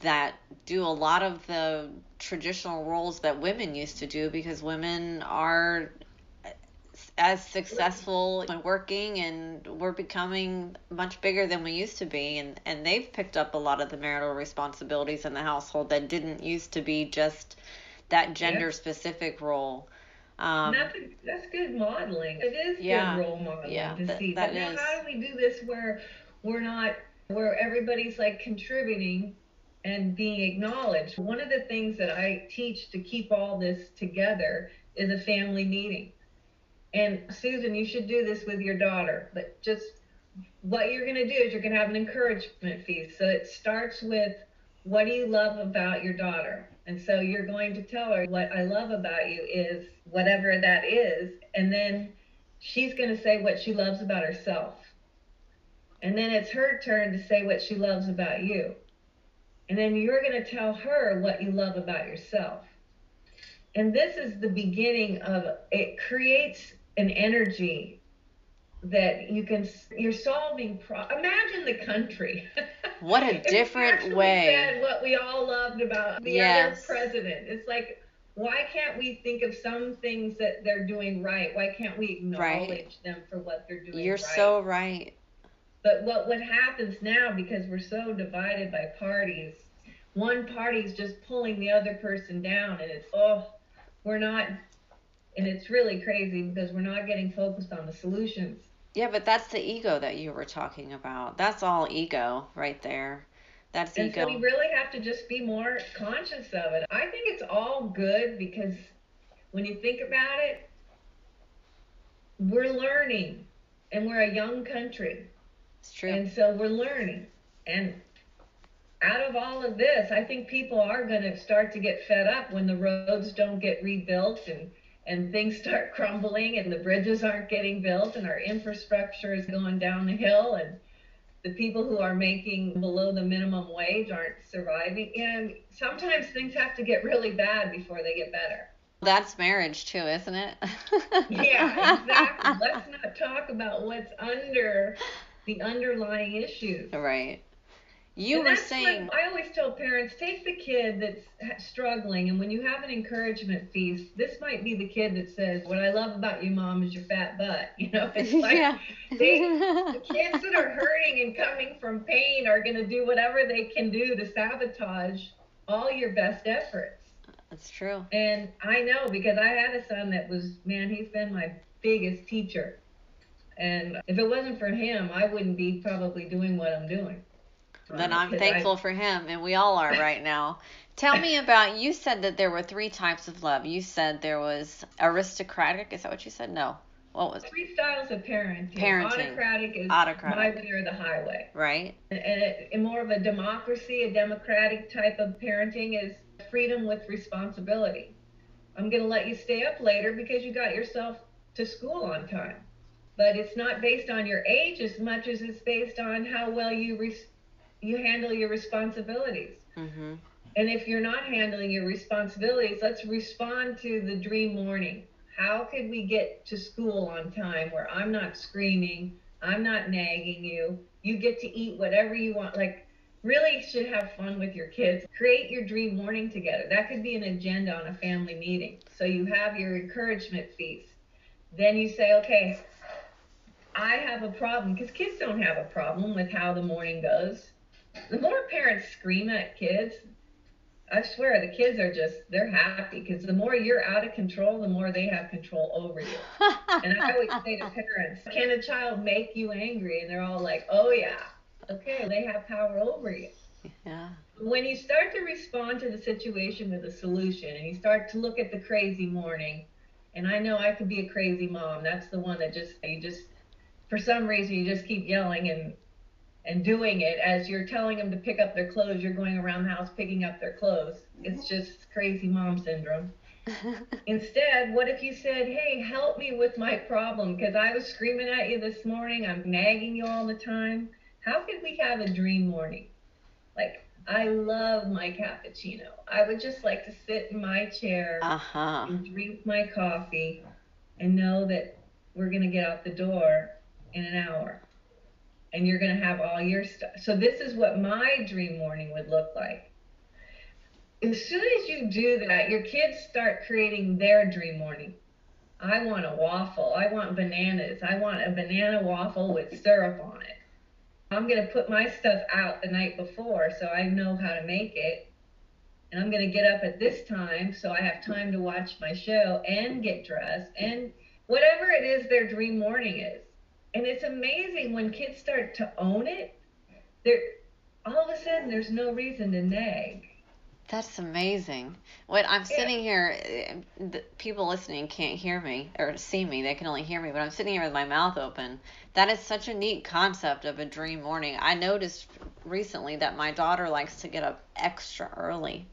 that do a lot of the traditional roles that women used to do because women are as successful and working and we're becoming much bigger than we used to be. And and they've picked up a lot of the marital responsibilities in the household that didn't used to be just that gender specific role. Um, that's, a, that's good modeling. It is yeah, good role modeling yeah, to that, see. That but now, how do we do this where we're not, where everybody's like contributing and being acknowledged. One of the things that I teach to keep all this together is a family meeting. And Susan, you should do this with your daughter, but just what you're going to do is you're going to have an encouragement feast. So it starts with what do you love about your daughter? And so you're going to tell her what I love about you is whatever that is. And then she's going to say what she loves about herself. And then it's her turn to say what she loves about you. And then you're going to tell her what you love about yourself. And this is the beginning of it creates an energy that you can you're solving pro- imagine the country what a different way what we all loved about the yes. other president it's like why can't we think of some things that they're doing right why can't we acknowledge right. them for what they're doing right? you're right? so right but what what happens now because we're so divided by parties, one party's just pulling the other person down, and it's oh, we're not And it's really crazy because we're not getting focused on the solutions. Yeah, but that's the ego that you were talking about. That's all ego right there. That's and ego. so we really have to just be more conscious of it. I think it's all good because when you think about it, we're learning and we're a young country. True. And so we're learning. And out of all of this, I think people are going to start to get fed up when the roads don't get rebuilt and and things start crumbling and the bridges aren't getting built and our infrastructure is going down the hill and the people who are making below the minimum wage aren't surviving. And sometimes things have to get really bad before they get better. That's marriage too, isn't it? yeah, exactly. Let's not talk about what's under the underlying issues. Right. You And were saying I always tell parents take the kid that's struggling, and when you have an encouragement feast, this might be the kid that says, What I love about you, mom, is your fat butt. You know, it's like yeah. they, the kids that are hurting and coming from pain are going to do whatever they can do to sabotage all your best efforts. That's true. And I know because I had a son that was, man, he's been my biggest teacher. And if it wasn't for him, I wouldn't be probably doing what I'm doing. Then I'm 'cause I- thankful for him, and we all are right now. Tell me about. You said that there were three types of love. You said there was aristocratic. Is that what you said? No. What was Three styles of parenting. Parenting. Autocratic is Autocratic. my way or the highway. right? And, and it, more of a democracy, a democratic type of parenting is freedom with responsibility. I'm going to let you stay up later because you got yourself to school on time. But it's not based on your age as much as it's based on how well you res- you handle your responsibilities. Mm-hmm. And if you're not handling your responsibilities, let's respond to the dream morning. How could we get to school on time where I'm not screaming, I'm not nagging you, you get to eat whatever you want? Like, really should have fun with your kids. Create your dream morning together. That could be an agenda on a family meeting. So you have your encouragement feast. Then you say, okay, I have a problem because kids don't have a problem with how the morning goes. The more parents scream at kids, I swear the kids are just they're happy because the more you're out of control, the more they have control over you. And I always say to parents, can a child make you angry? And they're all like, oh yeah, okay, they have power over you. yeah. When you start to respond to the situation with a solution and you start to look at the crazy morning, and I know I could be a crazy mom. That's the one that just you just for some reason you just keep yelling and and doing it as you're telling them to pick up their clothes. You're going around the house picking up their clothes. It's just crazy mom syndrome. Instead, what if you said, "Hey, help me with my problem because I was screaming at you this morning. I'm nagging you all the time. How could we have a dream morning? Like I love my cappuccino. I would just like to sit in my chair Uh huh. and drink my coffee and know that we're going to get out the door in an hour and you're going to have all your stuff. So, this is what my dream morning would look like. As soon as you do that, your kids start creating their dream morning. I want a waffle. I want bananas. I want a banana waffle with syrup on it. I'm going to put my stuff out the night before so I know how to make it and I'm going to get up at this time so I have time to watch my show and get dressed and whatever it is their dream morning is. And it's amazing when kids start to own it. There, all of a sudden, there's no reason to nag. That's amazing. What I'm Yeah. sitting here, eh, the people listening can't hear me or see me. They can only hear me, but I'm sitting here with my mouth open. That is such a neat concept of a dream morning. I noticed recently that my daughter likes to get up extra early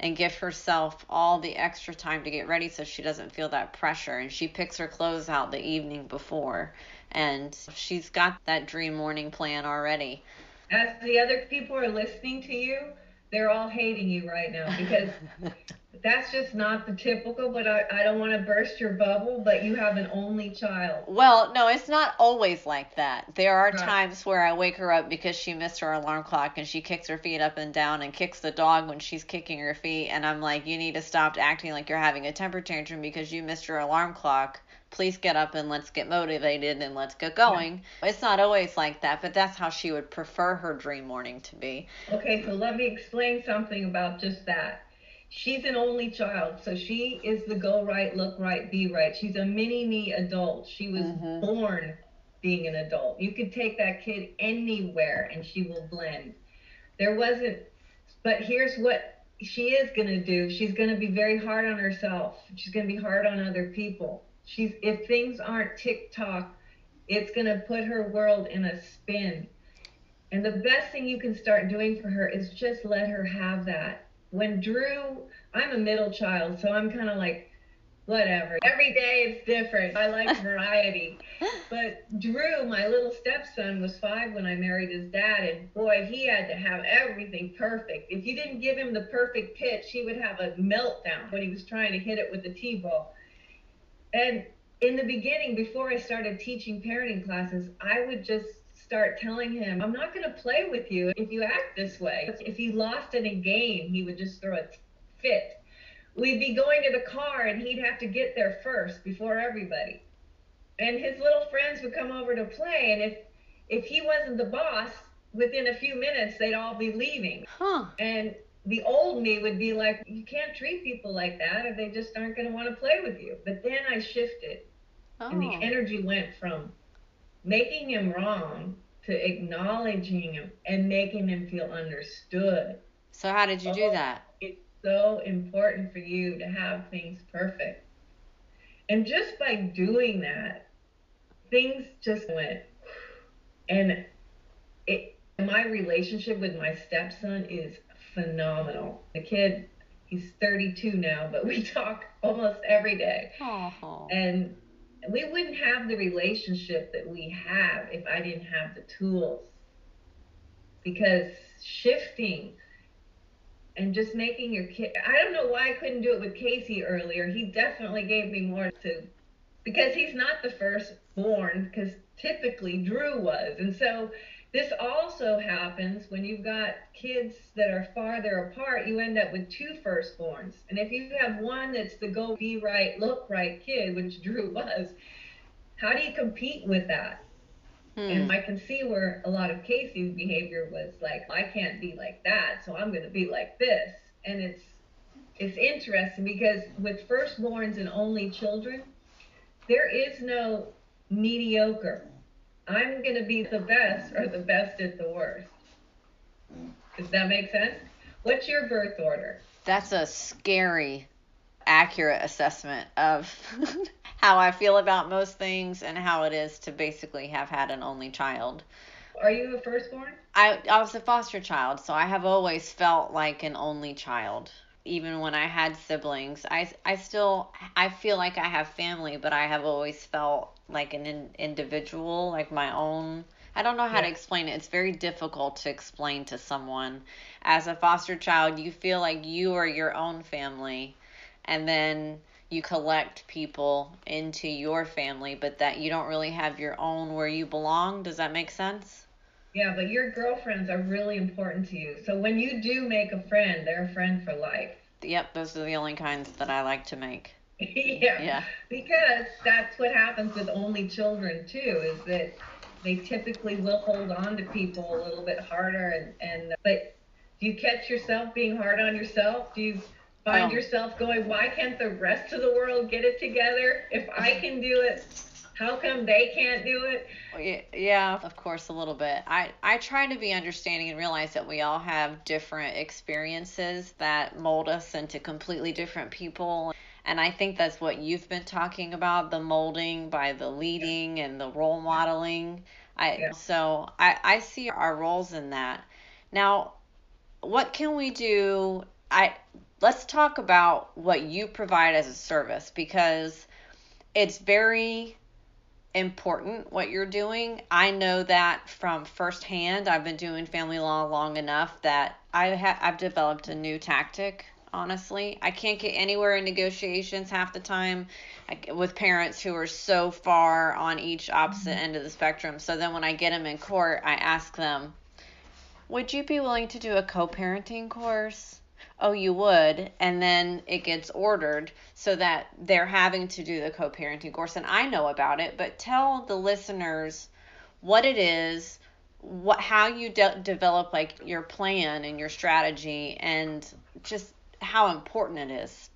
and give herself all the extra time to get ready so she doesn't feel that pressure. And she picks her clothes out the evening before. And she's got that dream morning plan already. As the other people are listening to you, they're all hating you right now because that's just not the typical. But I, I don't want to burst your bubble, but you have an only child. Well, no, it's not always like that. There are Right. times where I wake her up because she missed her alarm clock and she kicks her feet up and down and kicks the dog when she's kicking her feet. And I'm like, you need to stop acting like you're having a temper tantrum because you missed your alarm clock. Please get up and let's get motivated and let's get going. It's not always like that, but that's how she would prefer her dream morning to be. Okay, so let me explain something about just that. She's an only child, so she is the go right, look right, be right. She's a mini me adult. She was mm-hmm. born being an adult. You could take that kid anywhere and she will blend. There wasn't, but here's what she is going to do. She's going to be very hard on herself. She's going to be hard on other people. She's if things aren't tick-tock, it's going to put her world in a spin. And the best thing you can start doing for her is just let her have that. When Drew, I'm a middle child, so I'm kind of like whatever. Every day it's different. I like variety. But Drew, my little stepson, was five when I married his dad, and boy, he had to have everything perfect. If you didn't give him the perfect pitch, he would have a meltdown when he was trying to hit it with the T ball. And in the beginning, before I started teaching parenting classes, I would just start telling him, I'm not going to play with you if you act this way. If he lost in a game, he would just throw a fit we'd be going to the car and he'd have to get there first before everybody. And his little friends would come over to play and if if he wasn't the boss, within a few minutes they'd all be leaving. Huh. And the old me would be like, you can't treat people like that or they just aren't going to want to play with you. But then I shifted. Oh. And the oh. energy went from making him wrong to acknowledging him and making him feel understood. So how did you do oh, that? It's so important for you to have things perfect. And just by doing that, things just went. And it, my relationship with my stepson is phenomenal. The kid, he's 32 now, but we talk almost every day. Aww. And we wouldn't have the relationship that we have if I didn't have the tools. Because shifting and just making your kid. I don't know why I couldn't do it with Casey earlier. He definitely gave me more to, because he's not the first born, because typically Drew was. And so this also happens when you've got kids that are farther apart, you end up with two firstborns. And if you have one that's the go be right, look right kid, which Drew was, how do you compete with that? Hmm. And I can see where a lot of Casey's behavior was like, I can't be like that, so I'm going to be like this. And it's it's interesting because with firstborns and only children, there is no mediocre. I'm going to be the best or the best at the worst. Does that make sense? What's your birth order? That's a scary, accurate assessment of how I feel about most things and how it is to basically have had an only child. Are you a firstborn? I I was a foster child, so I have always felt like an only child. Even when I had siblings, I I still I feel like I have family, but I have always felt like an in, individual, like my own I don't know how yeah. to explain it. It's very difficult to explain to someone. As a foster child, you feel like you are your own family. And then you collect people into your family, but that you don't really have your own where you belong. Does that make sense? Yeah, but your girlfriends are really important to you. So when you do make a friend, they're a friend for life. Yep, those are the only kinds that I like to make. yeah. Yeah. Because that's what happens with only children too, is that they typically will hold on to people a little bit harder and, and uh, but do you catch yourself being hard on yourself? Do you find oh. yourself going, why can't the rest of the world get it together? If I can do it, how come they can't do it? Yeah, of course, a little bit. I, I try to be understanding and realize that we all have different experiences that mold us into completely different people. And I think that's what you've been talking about the molding by the leading and the role modeling. I yeah. so I, I see our roles in that. Now, what can we do? I let's talk about what you provide as a service because it's very important what you're doing. I know that from firsthand. I've been doing family law long enough that I ha- I've developed a new tactic. Honestly, I can't get anywhere in negotiations half the time with parents who are so far on each opposite mm-hmm. end of the spectrum. So then when I get them in court, I ask them, "Would you be willing to do a co-parenting course?" Oh, you would, and then it gets ordered so that they're having to do the co parenting course. And I know about it, but tell the listeners what it is, what how you de- develop like your plan and your strategy, and just how important it is.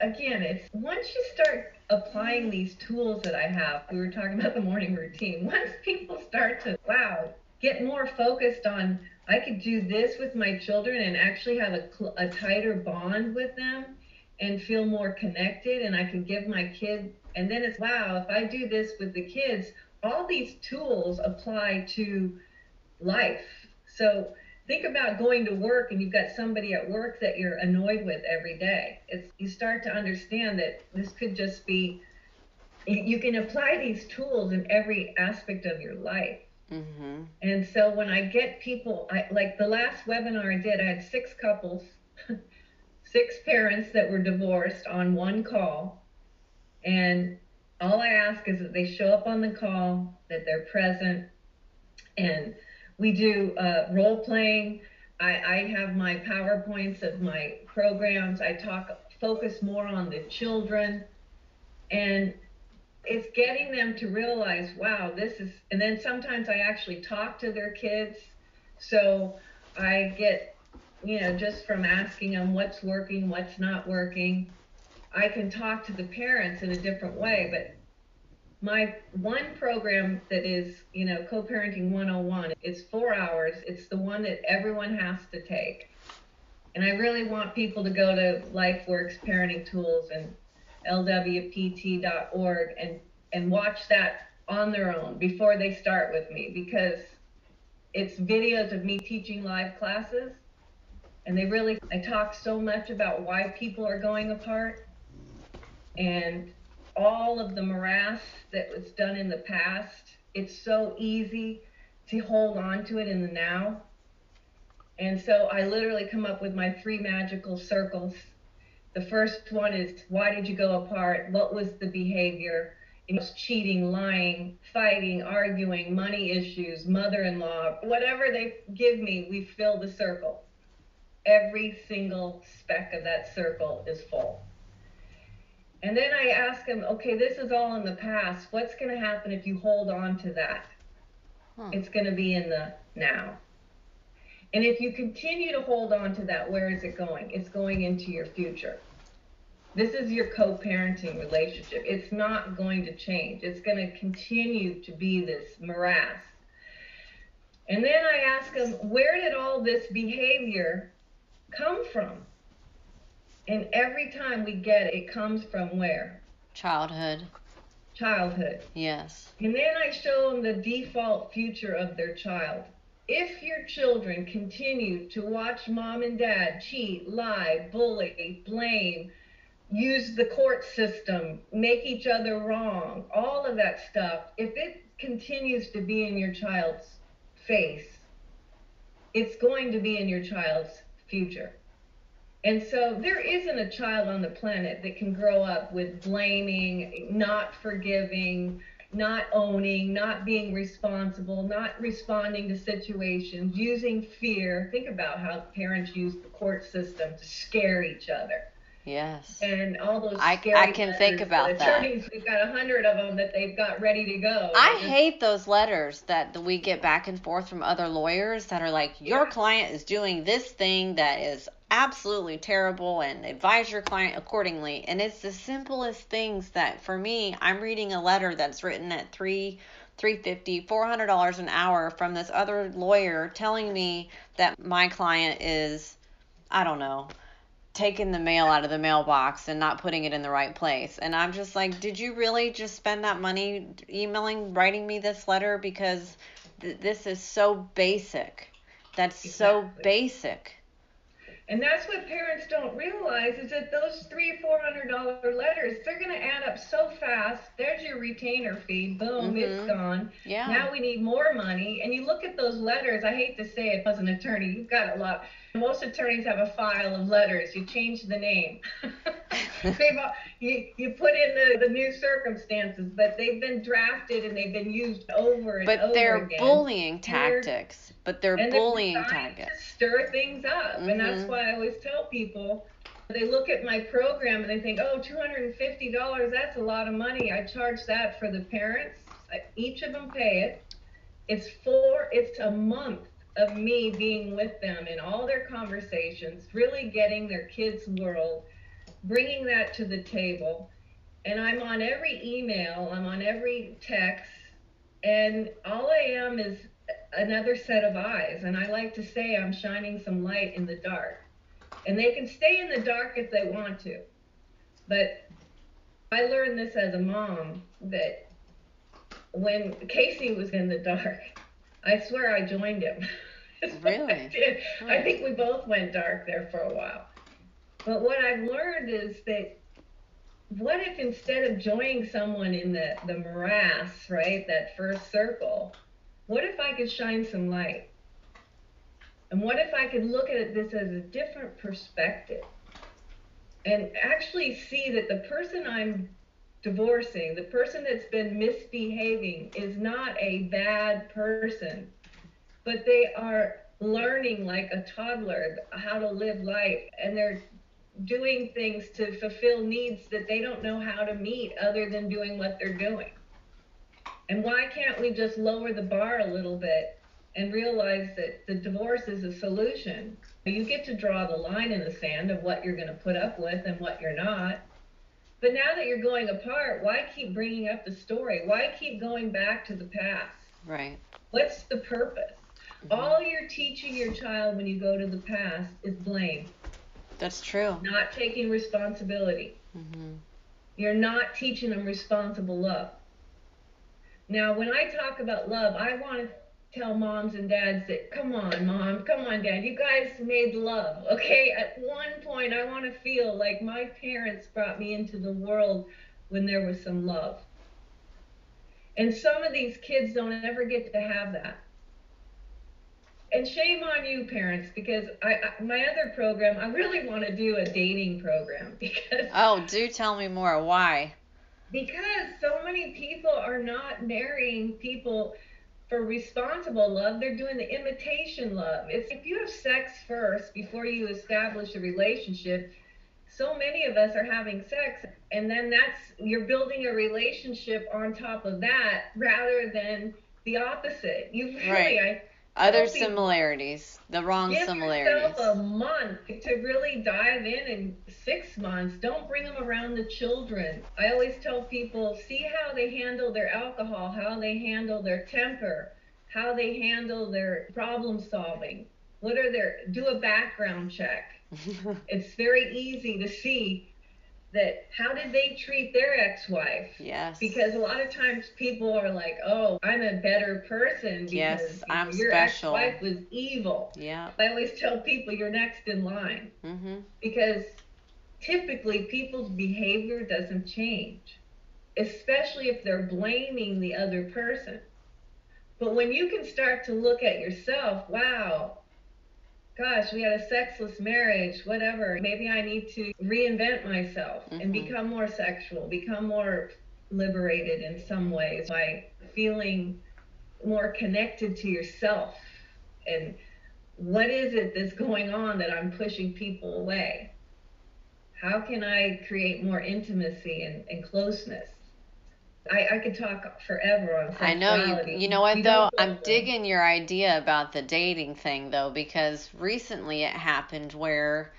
Again, it's once you start applying these tools that I have, we were talking about the morning routine. Once people start to, wow, get more focused on, I could do this with my children and actually have a, a tighter bond with them and feel more connected, and I can give my kid, and then it's, wow, if I do this with the kids, all these tools apply to life. So think about going to work and you've got somebody at work that you're annoyed with every day. It's you start to understand that this could just be you can apply these tools in every aspect of your life. Mm-hmm. And so when I get people, I, like the last webinar I did, I had six couples, six parents that were divorced on one call. And all I ask is that they show up on the call, that they're present, and we do uh, role playing. I, I have my PowerPoints of my programs. I talk, focus more on the children. And it's getting them to realize, wow, this is, and then sometimes I actually talk to their kids. So I get, you know, just from asking them what's working, what's not working, I can talk to the parents in a different way. But my one program that is, you know, co-parenting 101, it's four hours. It's the one that everyone has to take. And I really want people to go to LifeWorks Parenting Tools and lwpt.org and, and watch that on their own before they start with me because it's videos of me teaching live classes. And they really, I talk so much about why people are going apart. And all of the morass that was done in the past. It's so easy to hold on to it in the now. And so I literally come up with my three magical circles. The first one is why did you go apart? What was the behavior? It was cheating, lying, fighting, arguing, money issues, mother in law, whatever they give me, we fill the circle. Every single speck of that circle is full. And then I ask him, okay, this is all in the past. What's going to happen if you hold on to that? Huh. It's going to be in the now. And if you continue to hold on to that, where is it going? It's going into your future. This is your co parenting relationship. It's not going to change, it's going to continue to be this morass. And then I ask them, where did all this behavior come from? And every time we get it, it comes from where? Childhood. Childhood. Yes. And then I show them the default future of their child. If your children continue to watch mom and dad cheat, lie, bully, blame, use the court system, make each other wrong, all of that stuff, if it continues to be in your child's face, it's going to be in your child's future. And so there isn't a child on the planet that can grow up with blaming, not forgiving, not owning, not being responsible, not responding to situations, using fear. Think about how parents use the court system to scare each other. Yes. And all those I, I can think about that. We've got a hundred of them that they've got ready to go. I hate those letters that we get back and forth from other lawyers that are like, your yeah. client is doing this thing that is absolutely terrible and advise your client accordingly. And it's the simplest things that for me, I'm reading a letter that's written at three, three fifty, four hundred dollars an hour from this other lawyer telling me that my client is, I don't know, taking the mail out of the mailbox and not putting it in the right place. And I'm just like, did you really just spend that money emailing, writing me this letter because th- this is so basic. That's exactly. so basic. And that's what parents don't realize is that those three, four hundred dollar letters, they're gonna add up so fast. There's your retainer fee, boom, mm-hmm. it's gone. Yeah. Now we need more money. And you look at those letters, I hate to say it as an attorney, you've got a lot most attorneys have a file of letters. You change the name. you, you put in the, the new circumstances, but they've been drafted and they've been used over and but over they're again. bullying tactics. They're, but they're bullying they're tactics. stir things up. Mm-hmm. And that's mm-hmm. why I always tell people they look at my program and they think, oh, $250, that's a lot of money. I charge that for the parents. Each of them pay it. It's four, it's a month of me being with them in all their conversations, really getting their kids' world, bringing that to the table. And I'm on every email, I'm on every text, and all I am is another set of eyes. And I like to say I'm shining some light in the dark. And they can stay in the dark if they want to. But I learned this as a mom that when Casey was in the dark, I swear I joined him. Really? I, did. I think we both went dark there for a while. But what I've learned is that what if instead of joining someone in the, the morass, right, that first circle, what if I could shine some light? And what if I could look at this as a different perspective and actually see that the person I'm divorcing, the person that's been misbehaving, is not a bad person, but they are learning like a toddler how to live life and they're doing things to fulfill needs that they don't know how to meet other than doing what they're doing. And why can't we just lower the bar a little bit and realize that the divorce is a solution? You get to draw the line in the sand of what you're going to put up with and what you're not. But now that you're going apart, why keep bringing up the story? Why keep going back to the past? Right. What's the purpose? Mm-hmm. All you're teaching your child when you go to the past is blame. That's true. Not taking responsibility. Mm-hmm. You're not teaching them responsible love. Now, when I talk about love, I want to tell moms and dads that, come on, mom, come on, dad, you guys made love, okay? At one point, I want to feel like my parents brought me into the world when there was some love. And some of these kids don't ever get to have that. And shame on you, parents, because I, I my other program, I really want to do a dating program because. Oh, do tell me more. Why? Because so many people are not marrying people for responsible love, they're doing the imitation love. It's if you have sex first before you establish a relationship, so many of us are having sex and then that's you're building a relationship on top of that rather than the opposite. You really right. I other similarities, the wrong give similarities. Give yourself a month to really dive in in six months. Don't bring them around the children. I always tell people, see how they handle their alcohol, how they handle their temper, how they handle their problem solving. What are their, do a background check. it's very easy to see that how did they treat their ex-wife? Yes. Because a lot of times people are like, "Oh, I'm a better person because yes, I'm your special. ex-wife was evil." Yeah. I always tell people you're next in line. Mm-hmm. Because typically people's behavior doesn't change, especially if they're blaming the other person. But when you can start to look at yourself, wow, gosh, we had a sexless marriage, whatever. Maybe I need to reinvent myself mm-hmm. and become more sexual, become more liberated in some ways by feeling more connected to yourself and what is it that's going on that I'm pushing people away? How can I create more intimacy and, and closeness? I, I could talk forever on. I know you. You know what though? I'm digging your idea about the dating thing though because recently it happened where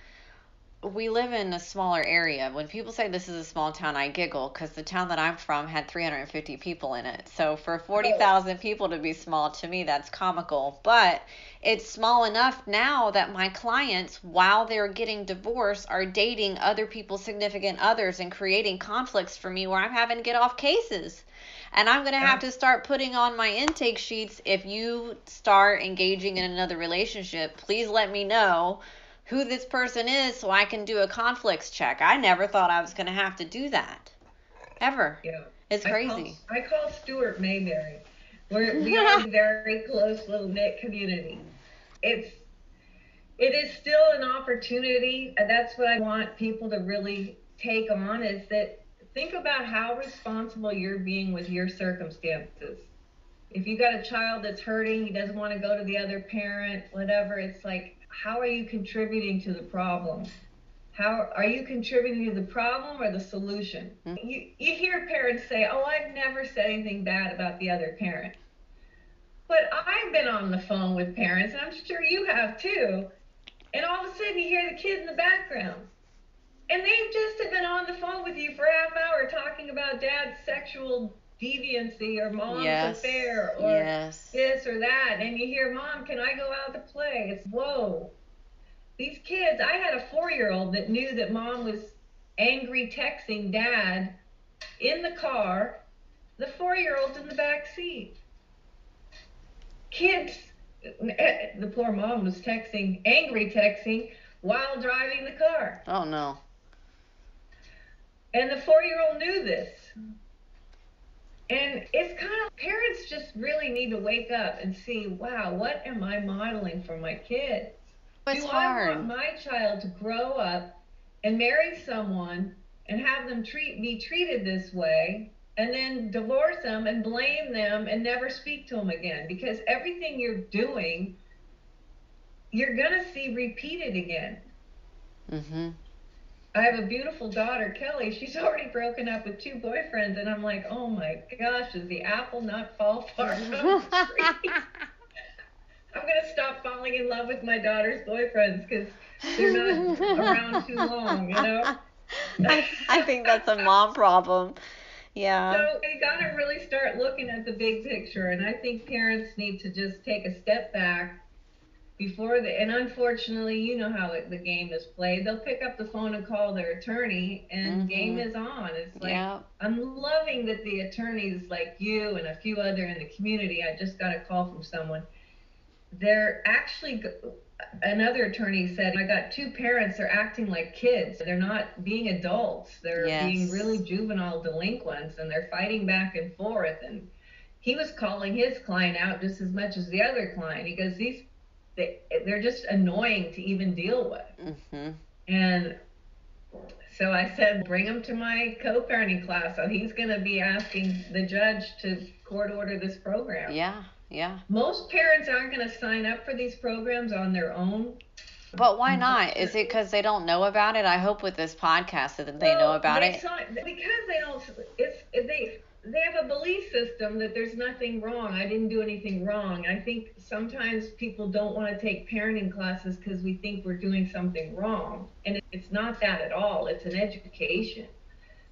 we live in a smaller area. When people say this is a small town, I giggle because the town that I'm from had 350 people in it. So for 40,000 people to be small, to me, that's comical. But it's small enough now that my clients, while they're getting divorced, are dating other people's significant others and creating conflicts for me where I'm having to get off cases. And I'm going to have to start putting on my intake sheets if you start engaging in another relationship, please let me know who this person is so I can do a conflicts check. I never thought I was going to have to do that. Ever. Yeah. It's crazy. I call, I call Stuart Mayberry. We're, we are a very close little knit community. It's it is still an opportunity. That's what I want people to really take on is that think about how responsible you're being with your circumstances. If you got a child that's hurting, he doesn't want to go to the other parent, whatever, it's like how are you contributing to the problem? How are you contributing to the problem or the solution? Mm-hmm. You you hear parents say, "Oh, I've never said anything bad about the other parent." But I've been on the phone with parents, and I'm sure you have too. And all of a sudden, you hear the kid in the background. And they've just been on the phone with you for a half hour talking about dad's sexual deviancy or mom's Yes. affair or Yes. this or that. And you hear, Mom, can I go out to play? It's whoa. These kids, I had a four year old that knew that mom was angry texting dad in the car, the four year old's in the back seat. Kids, eh, the poor mom was texting, angry texting while driving the car. Oh no. And the four year old knew this. And it's kind of, parents just really need to wake up and see, wow, what am I modeling for my kids? It's Do I want my child to grow up and marry someone and have them treat be treated this way and then divorce them and blame them and never speak to them again because everything you're doing you're going to see repeated again. Mhm. I have a beautiful daughter, Kelly. She's already broken up with two boyfriends, and I'm like, oh my gosh, does the apple not fall far from the tree? I'm gonna stop falling in love with my daughter's boyfriends because they're not around too long, you know. I, I think that's a mom problem. Yeah. So we gotta really start looking at the big picture, and I think parents need to just take a step back before the. And unfortunately, you know how it, the game is played. They'll pick up the phone and call their attorney, and Mhm. game is on. It's like yeah. I'm loving that the attorneys like you and a few other in the community. I just got a call from someone. They're actually another attorney said I got two parents. They're acting like kids. They're not being adults. They're being really juvenile delinquents, and they're fighting back and forth. And he was calling his client out just as much as the other client. He goes, these they, they're just annoying to even deal with. Mhm. And so I said, bring him to my co-parenting class. So he's going to be asking the judge to court order this program. Yeah. Yeah. Most parents aren't going to sign up for these programs on their own. But why not? Is it because they don't know about it? I hope with this podcast that they know about they it. sign- because they don't. It's they they have a belief system that there's nothing wrong. I didn't do anything wrong. I think sometimes people don't want to take parenting classes because we think we're doing something wrong, and it's not that at all. It's an education.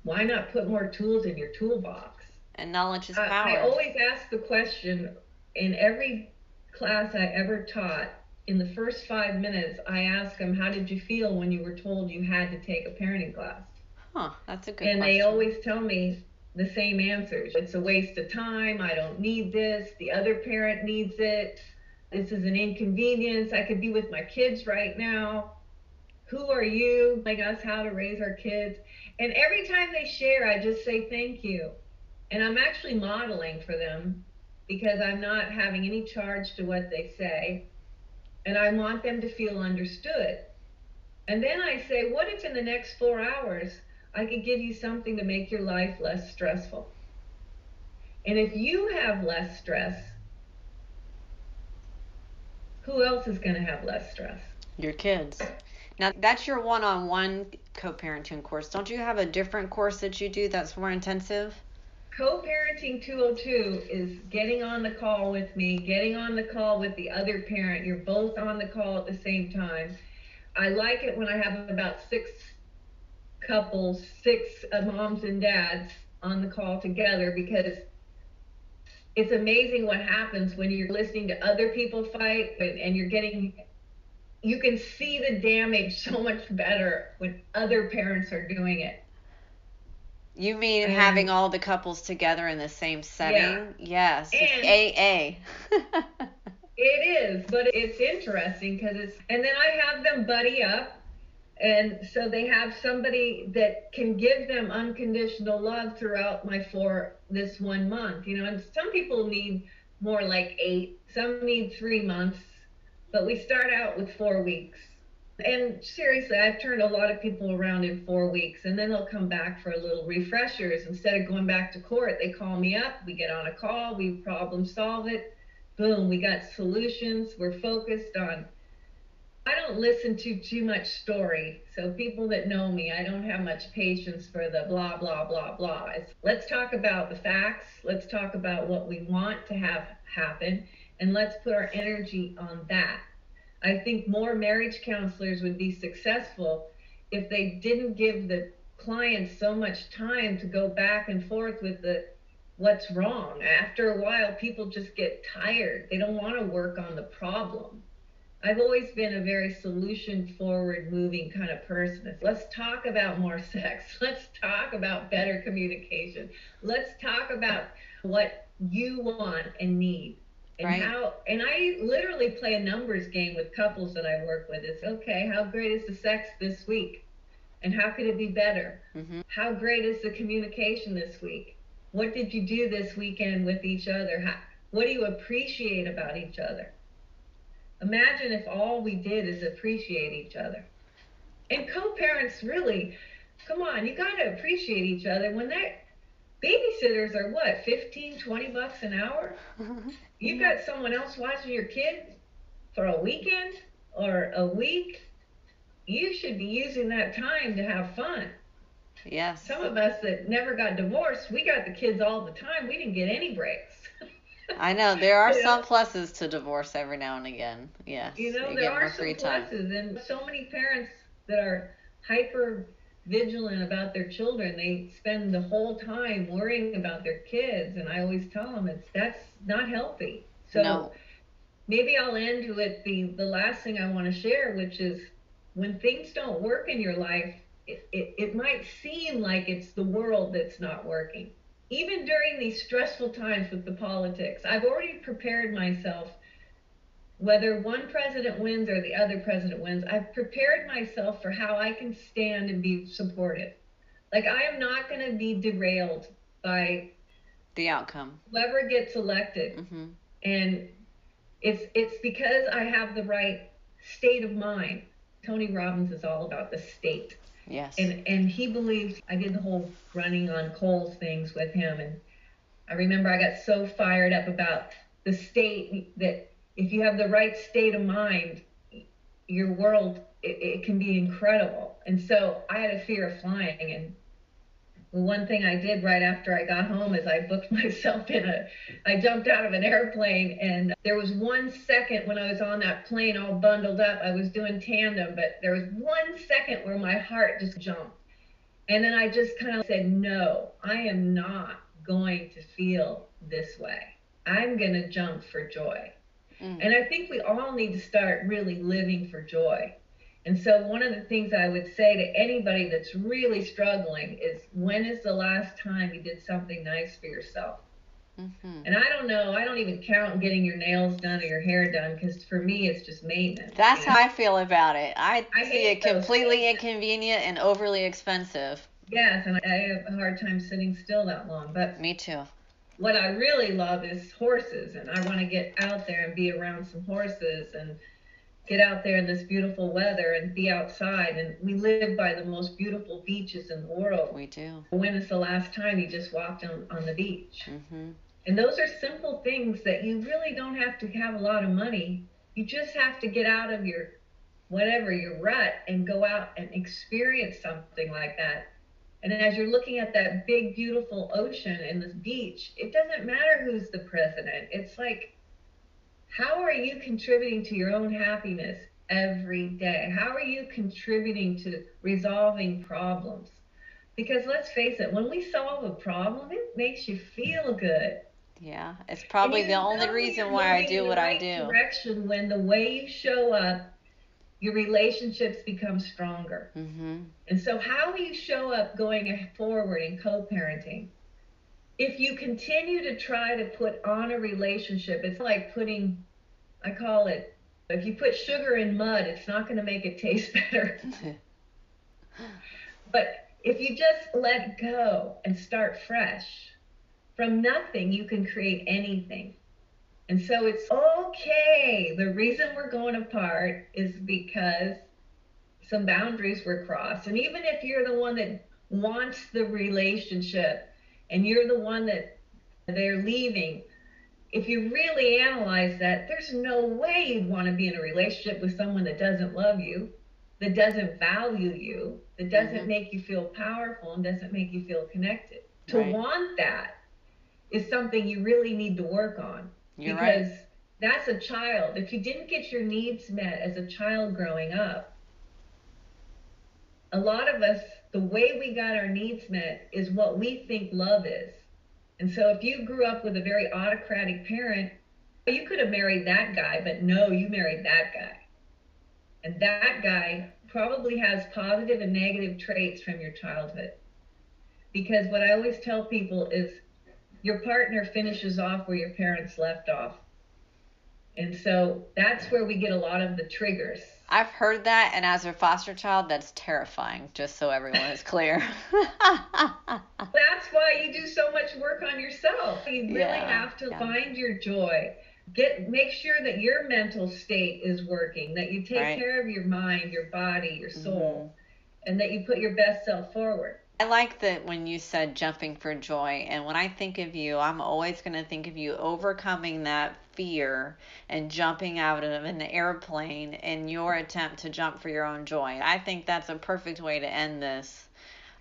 Why not put more tools in your toolbox? And knowledge is I, power. I always ask the question in every class I ever taught. In the first five minutes, I ask them, "How did you feel when you were told you had to take a parenting class?" huh. That's a good question. and question. they always tell me the same answers. It's a waste of time. I don't need this. The other parent needs it. This is an inconvenience. I could be with my kids right now. Who are you? Like us how to raise our kids. And every time they share, I just say thank you. And I'm actually modeling for them because I'm not having any charge to what they say. And I want them to feel understood. And then I say, what if in the next four hours I could give you something to make your life less stressful? And if you have less stress, who else is going to have less stress? Your kids. Now that's your one-on-one co-parenting course. Don't you have a different course that you do that's more intensive? Co-parenting 202 is getting on the call with me, getting on the call with the other parent. You're both on the call at the same time. I like it when I have about six couples, six uh, moms and dads on the call together because it's amazing what happens when you're listening to other people fight and, and you're getting you can see the damage so much better when other parents are doing it. You mean And- having all the couples together in the same setting? Yes. And- It's AA. It is, but it's interesting because it's, and then I have them buddy up. And so they have somebody that can give them unconditional love throughout my four, this one month, you know, and some people need more like eight, some need three months, but we start out with four weeks. And seriously, I've turned a lot of people around in four weeks, and then they'll come back for a little refreshers. Instead of going back to court, they call me up, we get on a call, we problem solve it boom, we got solutions. We're focused on. I don't listen to too much story. So people that know me, I don't have much patience for the blah blah blah blah. It's, let's talk about the facts. Let's talk about what we want to have happen, and let's put our energy on that. I think more marriage counselors would be successful if they didn't give the clients so much time to go back and forth with the what's wrong. After a while, people just get tired. They don't want to work on the problem. I've always been a very solution forward moving kind of person. Let's talk about more sex. Let's talk about better communication. Let's talk about what you want and need. And Right. how and I literally play a numbers game with couples that I work with. It's okay, how great is the sex this week? And how could it be better? Mhm. How great is the communication this week? What did you do this weekend with each other? How, what do you appreciate about each other? Imagine if all we did is appreciate each other. And co-parents really, come on, you got to appreciate each other when they babysitters are what, 15, 20 bucks an hour? Mm-hmm. You got someone else watching your kid for a weekend or a week. You should be using that time to have fun. Yes. Some of us that never got divorced, we got the kids all the time. We didn't get any breaks. I know there are You some pluses to divorce every now and again. Yes. You know, you there are some free time. pluses, and so many parents that are hyper vigilant about their children. They spend the whole time worrying about their kids, and I always tell them it's that's not healthy. So No. maybe I'll end with the the last thing I want to share, which is when things don't work in your life, it, it, it might seem like it's the world that's not working. Even during these stressful times with the politics, I've already prepared myself. Whether one president wins or the other president wins, I've prepared myself for how I can stand and be supportive. Like, I am not going to be derailed by The outcome. whoever gets elected hmm and it's it's because I have the right state of mind. Tony Robbins is all about the state, Yes. and and he believed I did the whole running on coals things with him, and I remember I got so fired up about the state that if you have the right state of mind, your world it, it can be incredible. And so I had a fear of flying, and one thing I did right after I got home is I booked myself in a I jumped out of an airplane and there was one second when I was on that plane all bundled up. I was doing tandem, but there was one second where my heart just jumped. And then I just kind of said, No, I am not going to feel this way. I'm going to jump for joy. Mm. And I think we all need to start really living for joy. And so, one of the things I would say to anybody that's really struggling is when is the last time you did something nice for yourself? hmm And I don't know, I don't even count getting your nails done or your hair done because for me, it's just maintenance. That's you know? how I feel about it. I, I see it completely things. inconvenient and overly expensive. Yes, and I have a hard time sitting still that long. But Me too. what I really love is horses, and I want to get out there and be around some horses and get out there in this beautiful weather and be outside. And we live by the most beautiful beaches in the world. We do. When is the last time you just walked on, on the beach? hmm And those are simple things that you really don't have to have a lot of money. You just have to get out of your whatever, your rut, and go out and experience something like that. And as you're looking at that big, beautiful ocean and this beach, it doesn't matter who's the president. It's like, how are you contributing to your own happiness every day? How are you contributing to resolving problems? Because let's face it, when we solve a problem, it makes you feel good. Yeah. It's probably the only reason why I do what the I right do. Direction when the way you show up, your relationships become stronger. hmm And so, how will you show up going forward in co-parenting, if you continue to try to put on a relationship, it's like putting, I call it, if you put sugar in mud, it's not going to make it taste better. But if you just let go and start fresh, from nothing you can create anything. And so it's okay. The reason we're going apart is because some boundaries were crossed. And even if you're the one that wants the relationship and you're the one that they're leaving, if you really analyze that, there's no way you'd want to be in a relationship with someone that doesn't love you, that doesn't value you, that doesn't Mhm. make you feel powerful and doesn't make you feel connected. To Right. want that is something you really need to work on You're because right. that's a child. If you didn't get your needs met as a child growing up, a lot of us, the way we got our needs met is what we think love is. And so if you grew up with a very autocratic parent, you could have married that guy, but no, you married that guy. And that guy probably has positive and negative traits from your childhood. Because what I always tell people is your partner finishes off where your parents left off. And so that's where we get a lot of the triggers. I've heard that, and as a foster child, that's terrifying, just so everyone is clear. that's why you do so much work on yourself. You really yeah, have to yeah. find your joy. Get make sure that your mental state is working, that you take right. care of your mind, your body, your soul, mm-hmm. and that you put your best self forward. I like that when you said jumping for joy. And when I think of you, I'm always going to think of you overcoming that fear and jumping out of an airplane in your attempt to jump for your own joy. I think that's a perfect way to end this.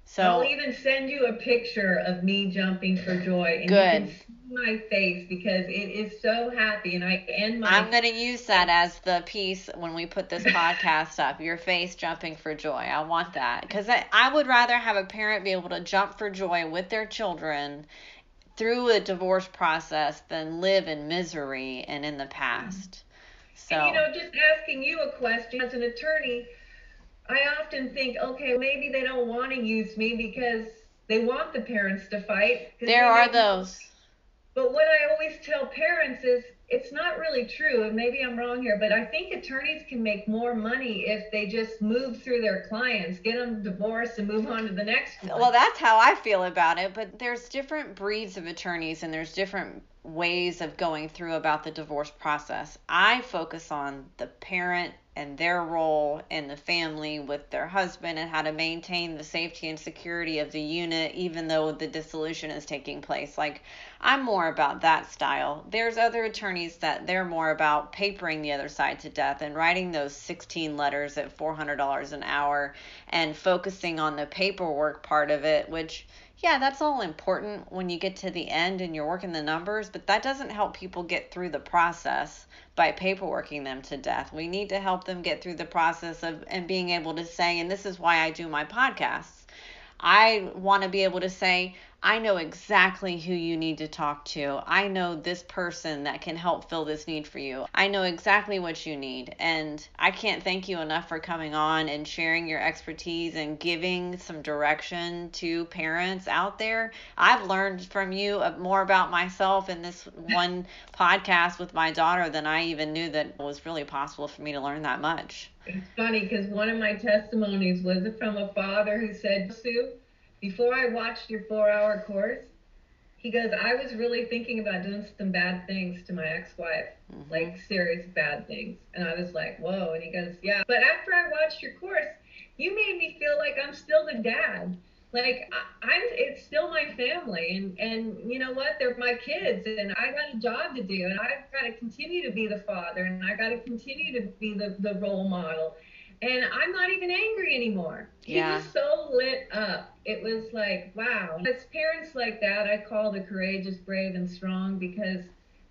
So I'll even send you a picture of me jumping for joy, and good. you can see my face because it is so happy. And I end my. I'm gonna use that as the piece when we put this podcast up. Your face jumping for joy. I want that because I, I would rather have a parent be able to jump for joy with their children through a divorce process than live in misery and in the past. So. And, you know, just asking you a question as an attorney I often think, okay, maybe they don't want to use me because they want the parents to fight. There are those. But what I always tell parents is it's not really true, and maybe I'm wrong here, but I think attorneys can make more money if they just move through their clients, get them divorced, and move on to the next one. Well, that's how I feel about it, but there's different breeds of attorneys and there's different ways of going through about the divorce process. I focus on the parent and their role in the family with their husband and how to maintain the safety and security of the unit even though the dissolution is taking place. Like I'm more about that style. There's other attorneys that they're more about papering the other side to death and writing those 16 letters at $400 an hour and focusing on the paperwork part of it, which yeah, that's all important when you get to the end and you're working the numbers, but that doesn't help people get through the process by paperworking them to death. We need to help them get through the process of and being able to say, and this is why I do my podcasts. I want to be able to say, I know exactly who you need to talk to. I know this person that can help fill this need for you. I know exactly what you need. And I can't thank you enough for coming on and sharing your expertise and giving some direction to parents out there. I've learned from you more about myself in this one podcast with my daughter than I even knew that was really possible for me to learn that much. It's funny because one of my testimonies was from a father who said, Sue, before I watched your four hour course, he goes, I was really thinking about doing some bad things to my ex wife, mm-hmm. like serious bad things. And I was like, whoa. And he goes, yeah. But after I watched your course, you made me feel like I'm still the dad. Like I, I'm, it's still my family, and and you know what? They're my kids, and I got a job to do, and I've got to continue to be the father, and I got to continue to be the the role model, and I'm not even angry anymore. Yeah. He was so lit up. It was like, wow. As parents like that, I call the courageous, brave, and strong because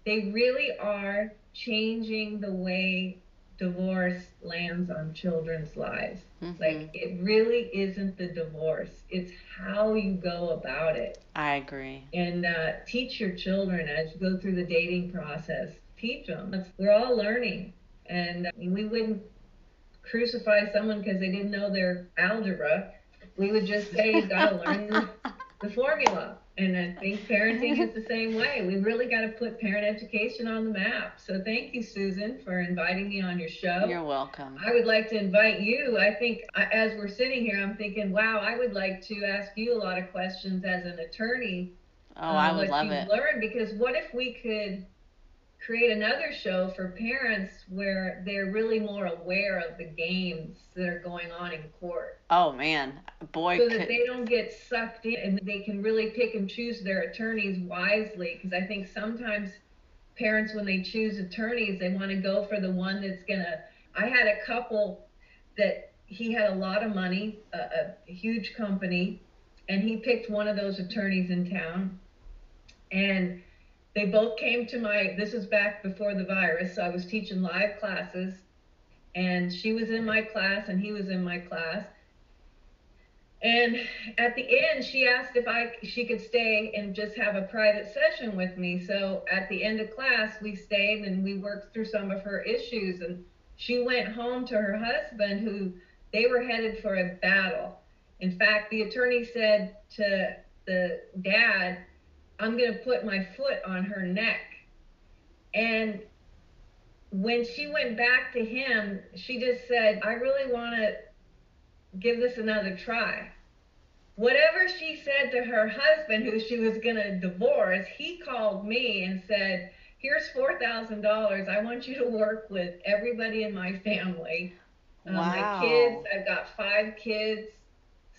they really are changing the way divorce lands on children's lives. Mm-hmm. Like, it really isn't the divorce, it's how you go about it. I agree. And uh, teach your children as you go through the dating process. Teach them. We're all learning. And uh, we wouldn't crucify someone because they didn't know their algebra. We would just say, you got to learn the formula. And I think parenting is the same way. We really got to put parent education on the map. So thank you, Susan, for inviting me on your show. You're welcome. I would like to invite you. I think as we're sitting here, I'm thinking, wow, I would like to ask you a lot of questions as an attorney. Oh, uh, I would love it. Learn because what if we could create another show for parents where they're really more aware of the games that are going on in court. Oh man, boy, so that they don't get sucked in and they can really pick and choose their attorneys wisely. Because I think sometimes parents, when they choose attorneys, they want to go for the one that's gonna. I had a couple that he had a lot of money, a, a huge company, and he picked one of those attorneys in town, and they both came to my, this is back before the virus. So I was teaching live classes and she was in my class and he was in my class. And at the end, she asked if I she could stay and just have a private session with me. So at the end of class, we stayed and we worked through some of her issues. And she went home to her husband, who they were headed for a battle. In fact, the attorney said to the dad, "I'm going to put my foot on her neck." And when she went back to him, she just said, I really want to give this another try. Whatever she said to her husband, who she was going to divorce, he called me and said, Here's $4,000. I want you to work with everybody in my family. Um, wow. My kids, I've got five kids.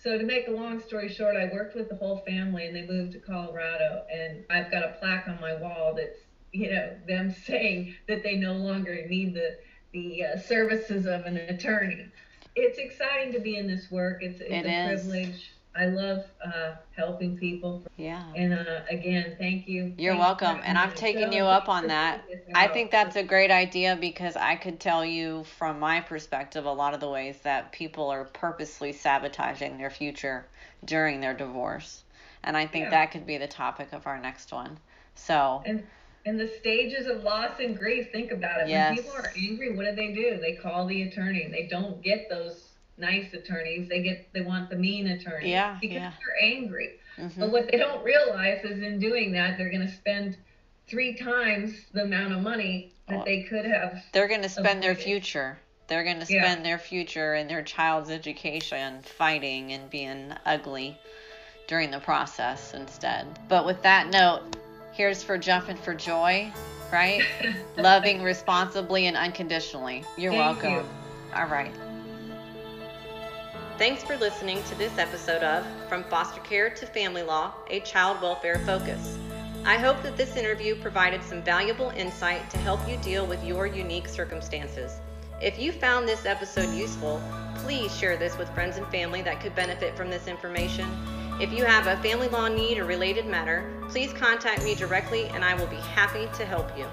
So, to make a long story short, I worked with the whole family and they moved to Colorado. And I've got a plaque on my wall that's you know them saying that they no longer need the the uh, services of an attorney. It's exciting to be in this work. It's, it's it a is. privilege. I love uh, helping people. Yeah. And uh, again, thank you. You're welcome. And I've taken you up on that. I think that's a great idea because I could tell you from my perspective a lot of the ways that people are purposely sabotaging their future during their divorce. And I think yeah. that could be the topic of our next one. So. And and the stages of loss and grief. Think about it. Yes. When people are angry, what do they do? They call the attorney. They don't get those nice attorneys. They get they want the mean attorney. Yeah. Because yeah. they're angry. Mm-hmm. But what they don't realize is in doing that, they're going to spend three times the amount of money that well, they could have. They're going to spend their future. They're going to spend yeah. their future and their child's education fighting and being ugly during the process instead. But with that note, Here's for jumping for joy, right? Loving responsibly and unconditionally. You're Thank welcome. You. All right. Thanks for listening to this episode of From Foster Care to Family Law, a Child Welfare Focus. I hope that this interview provided some valuable insight to help you deal with your unique circumstances. If you found this episode useful, please share this with friends and family that could benefit from this information if you have a family law need or related matter, please contact me directly and I will be happy to help you.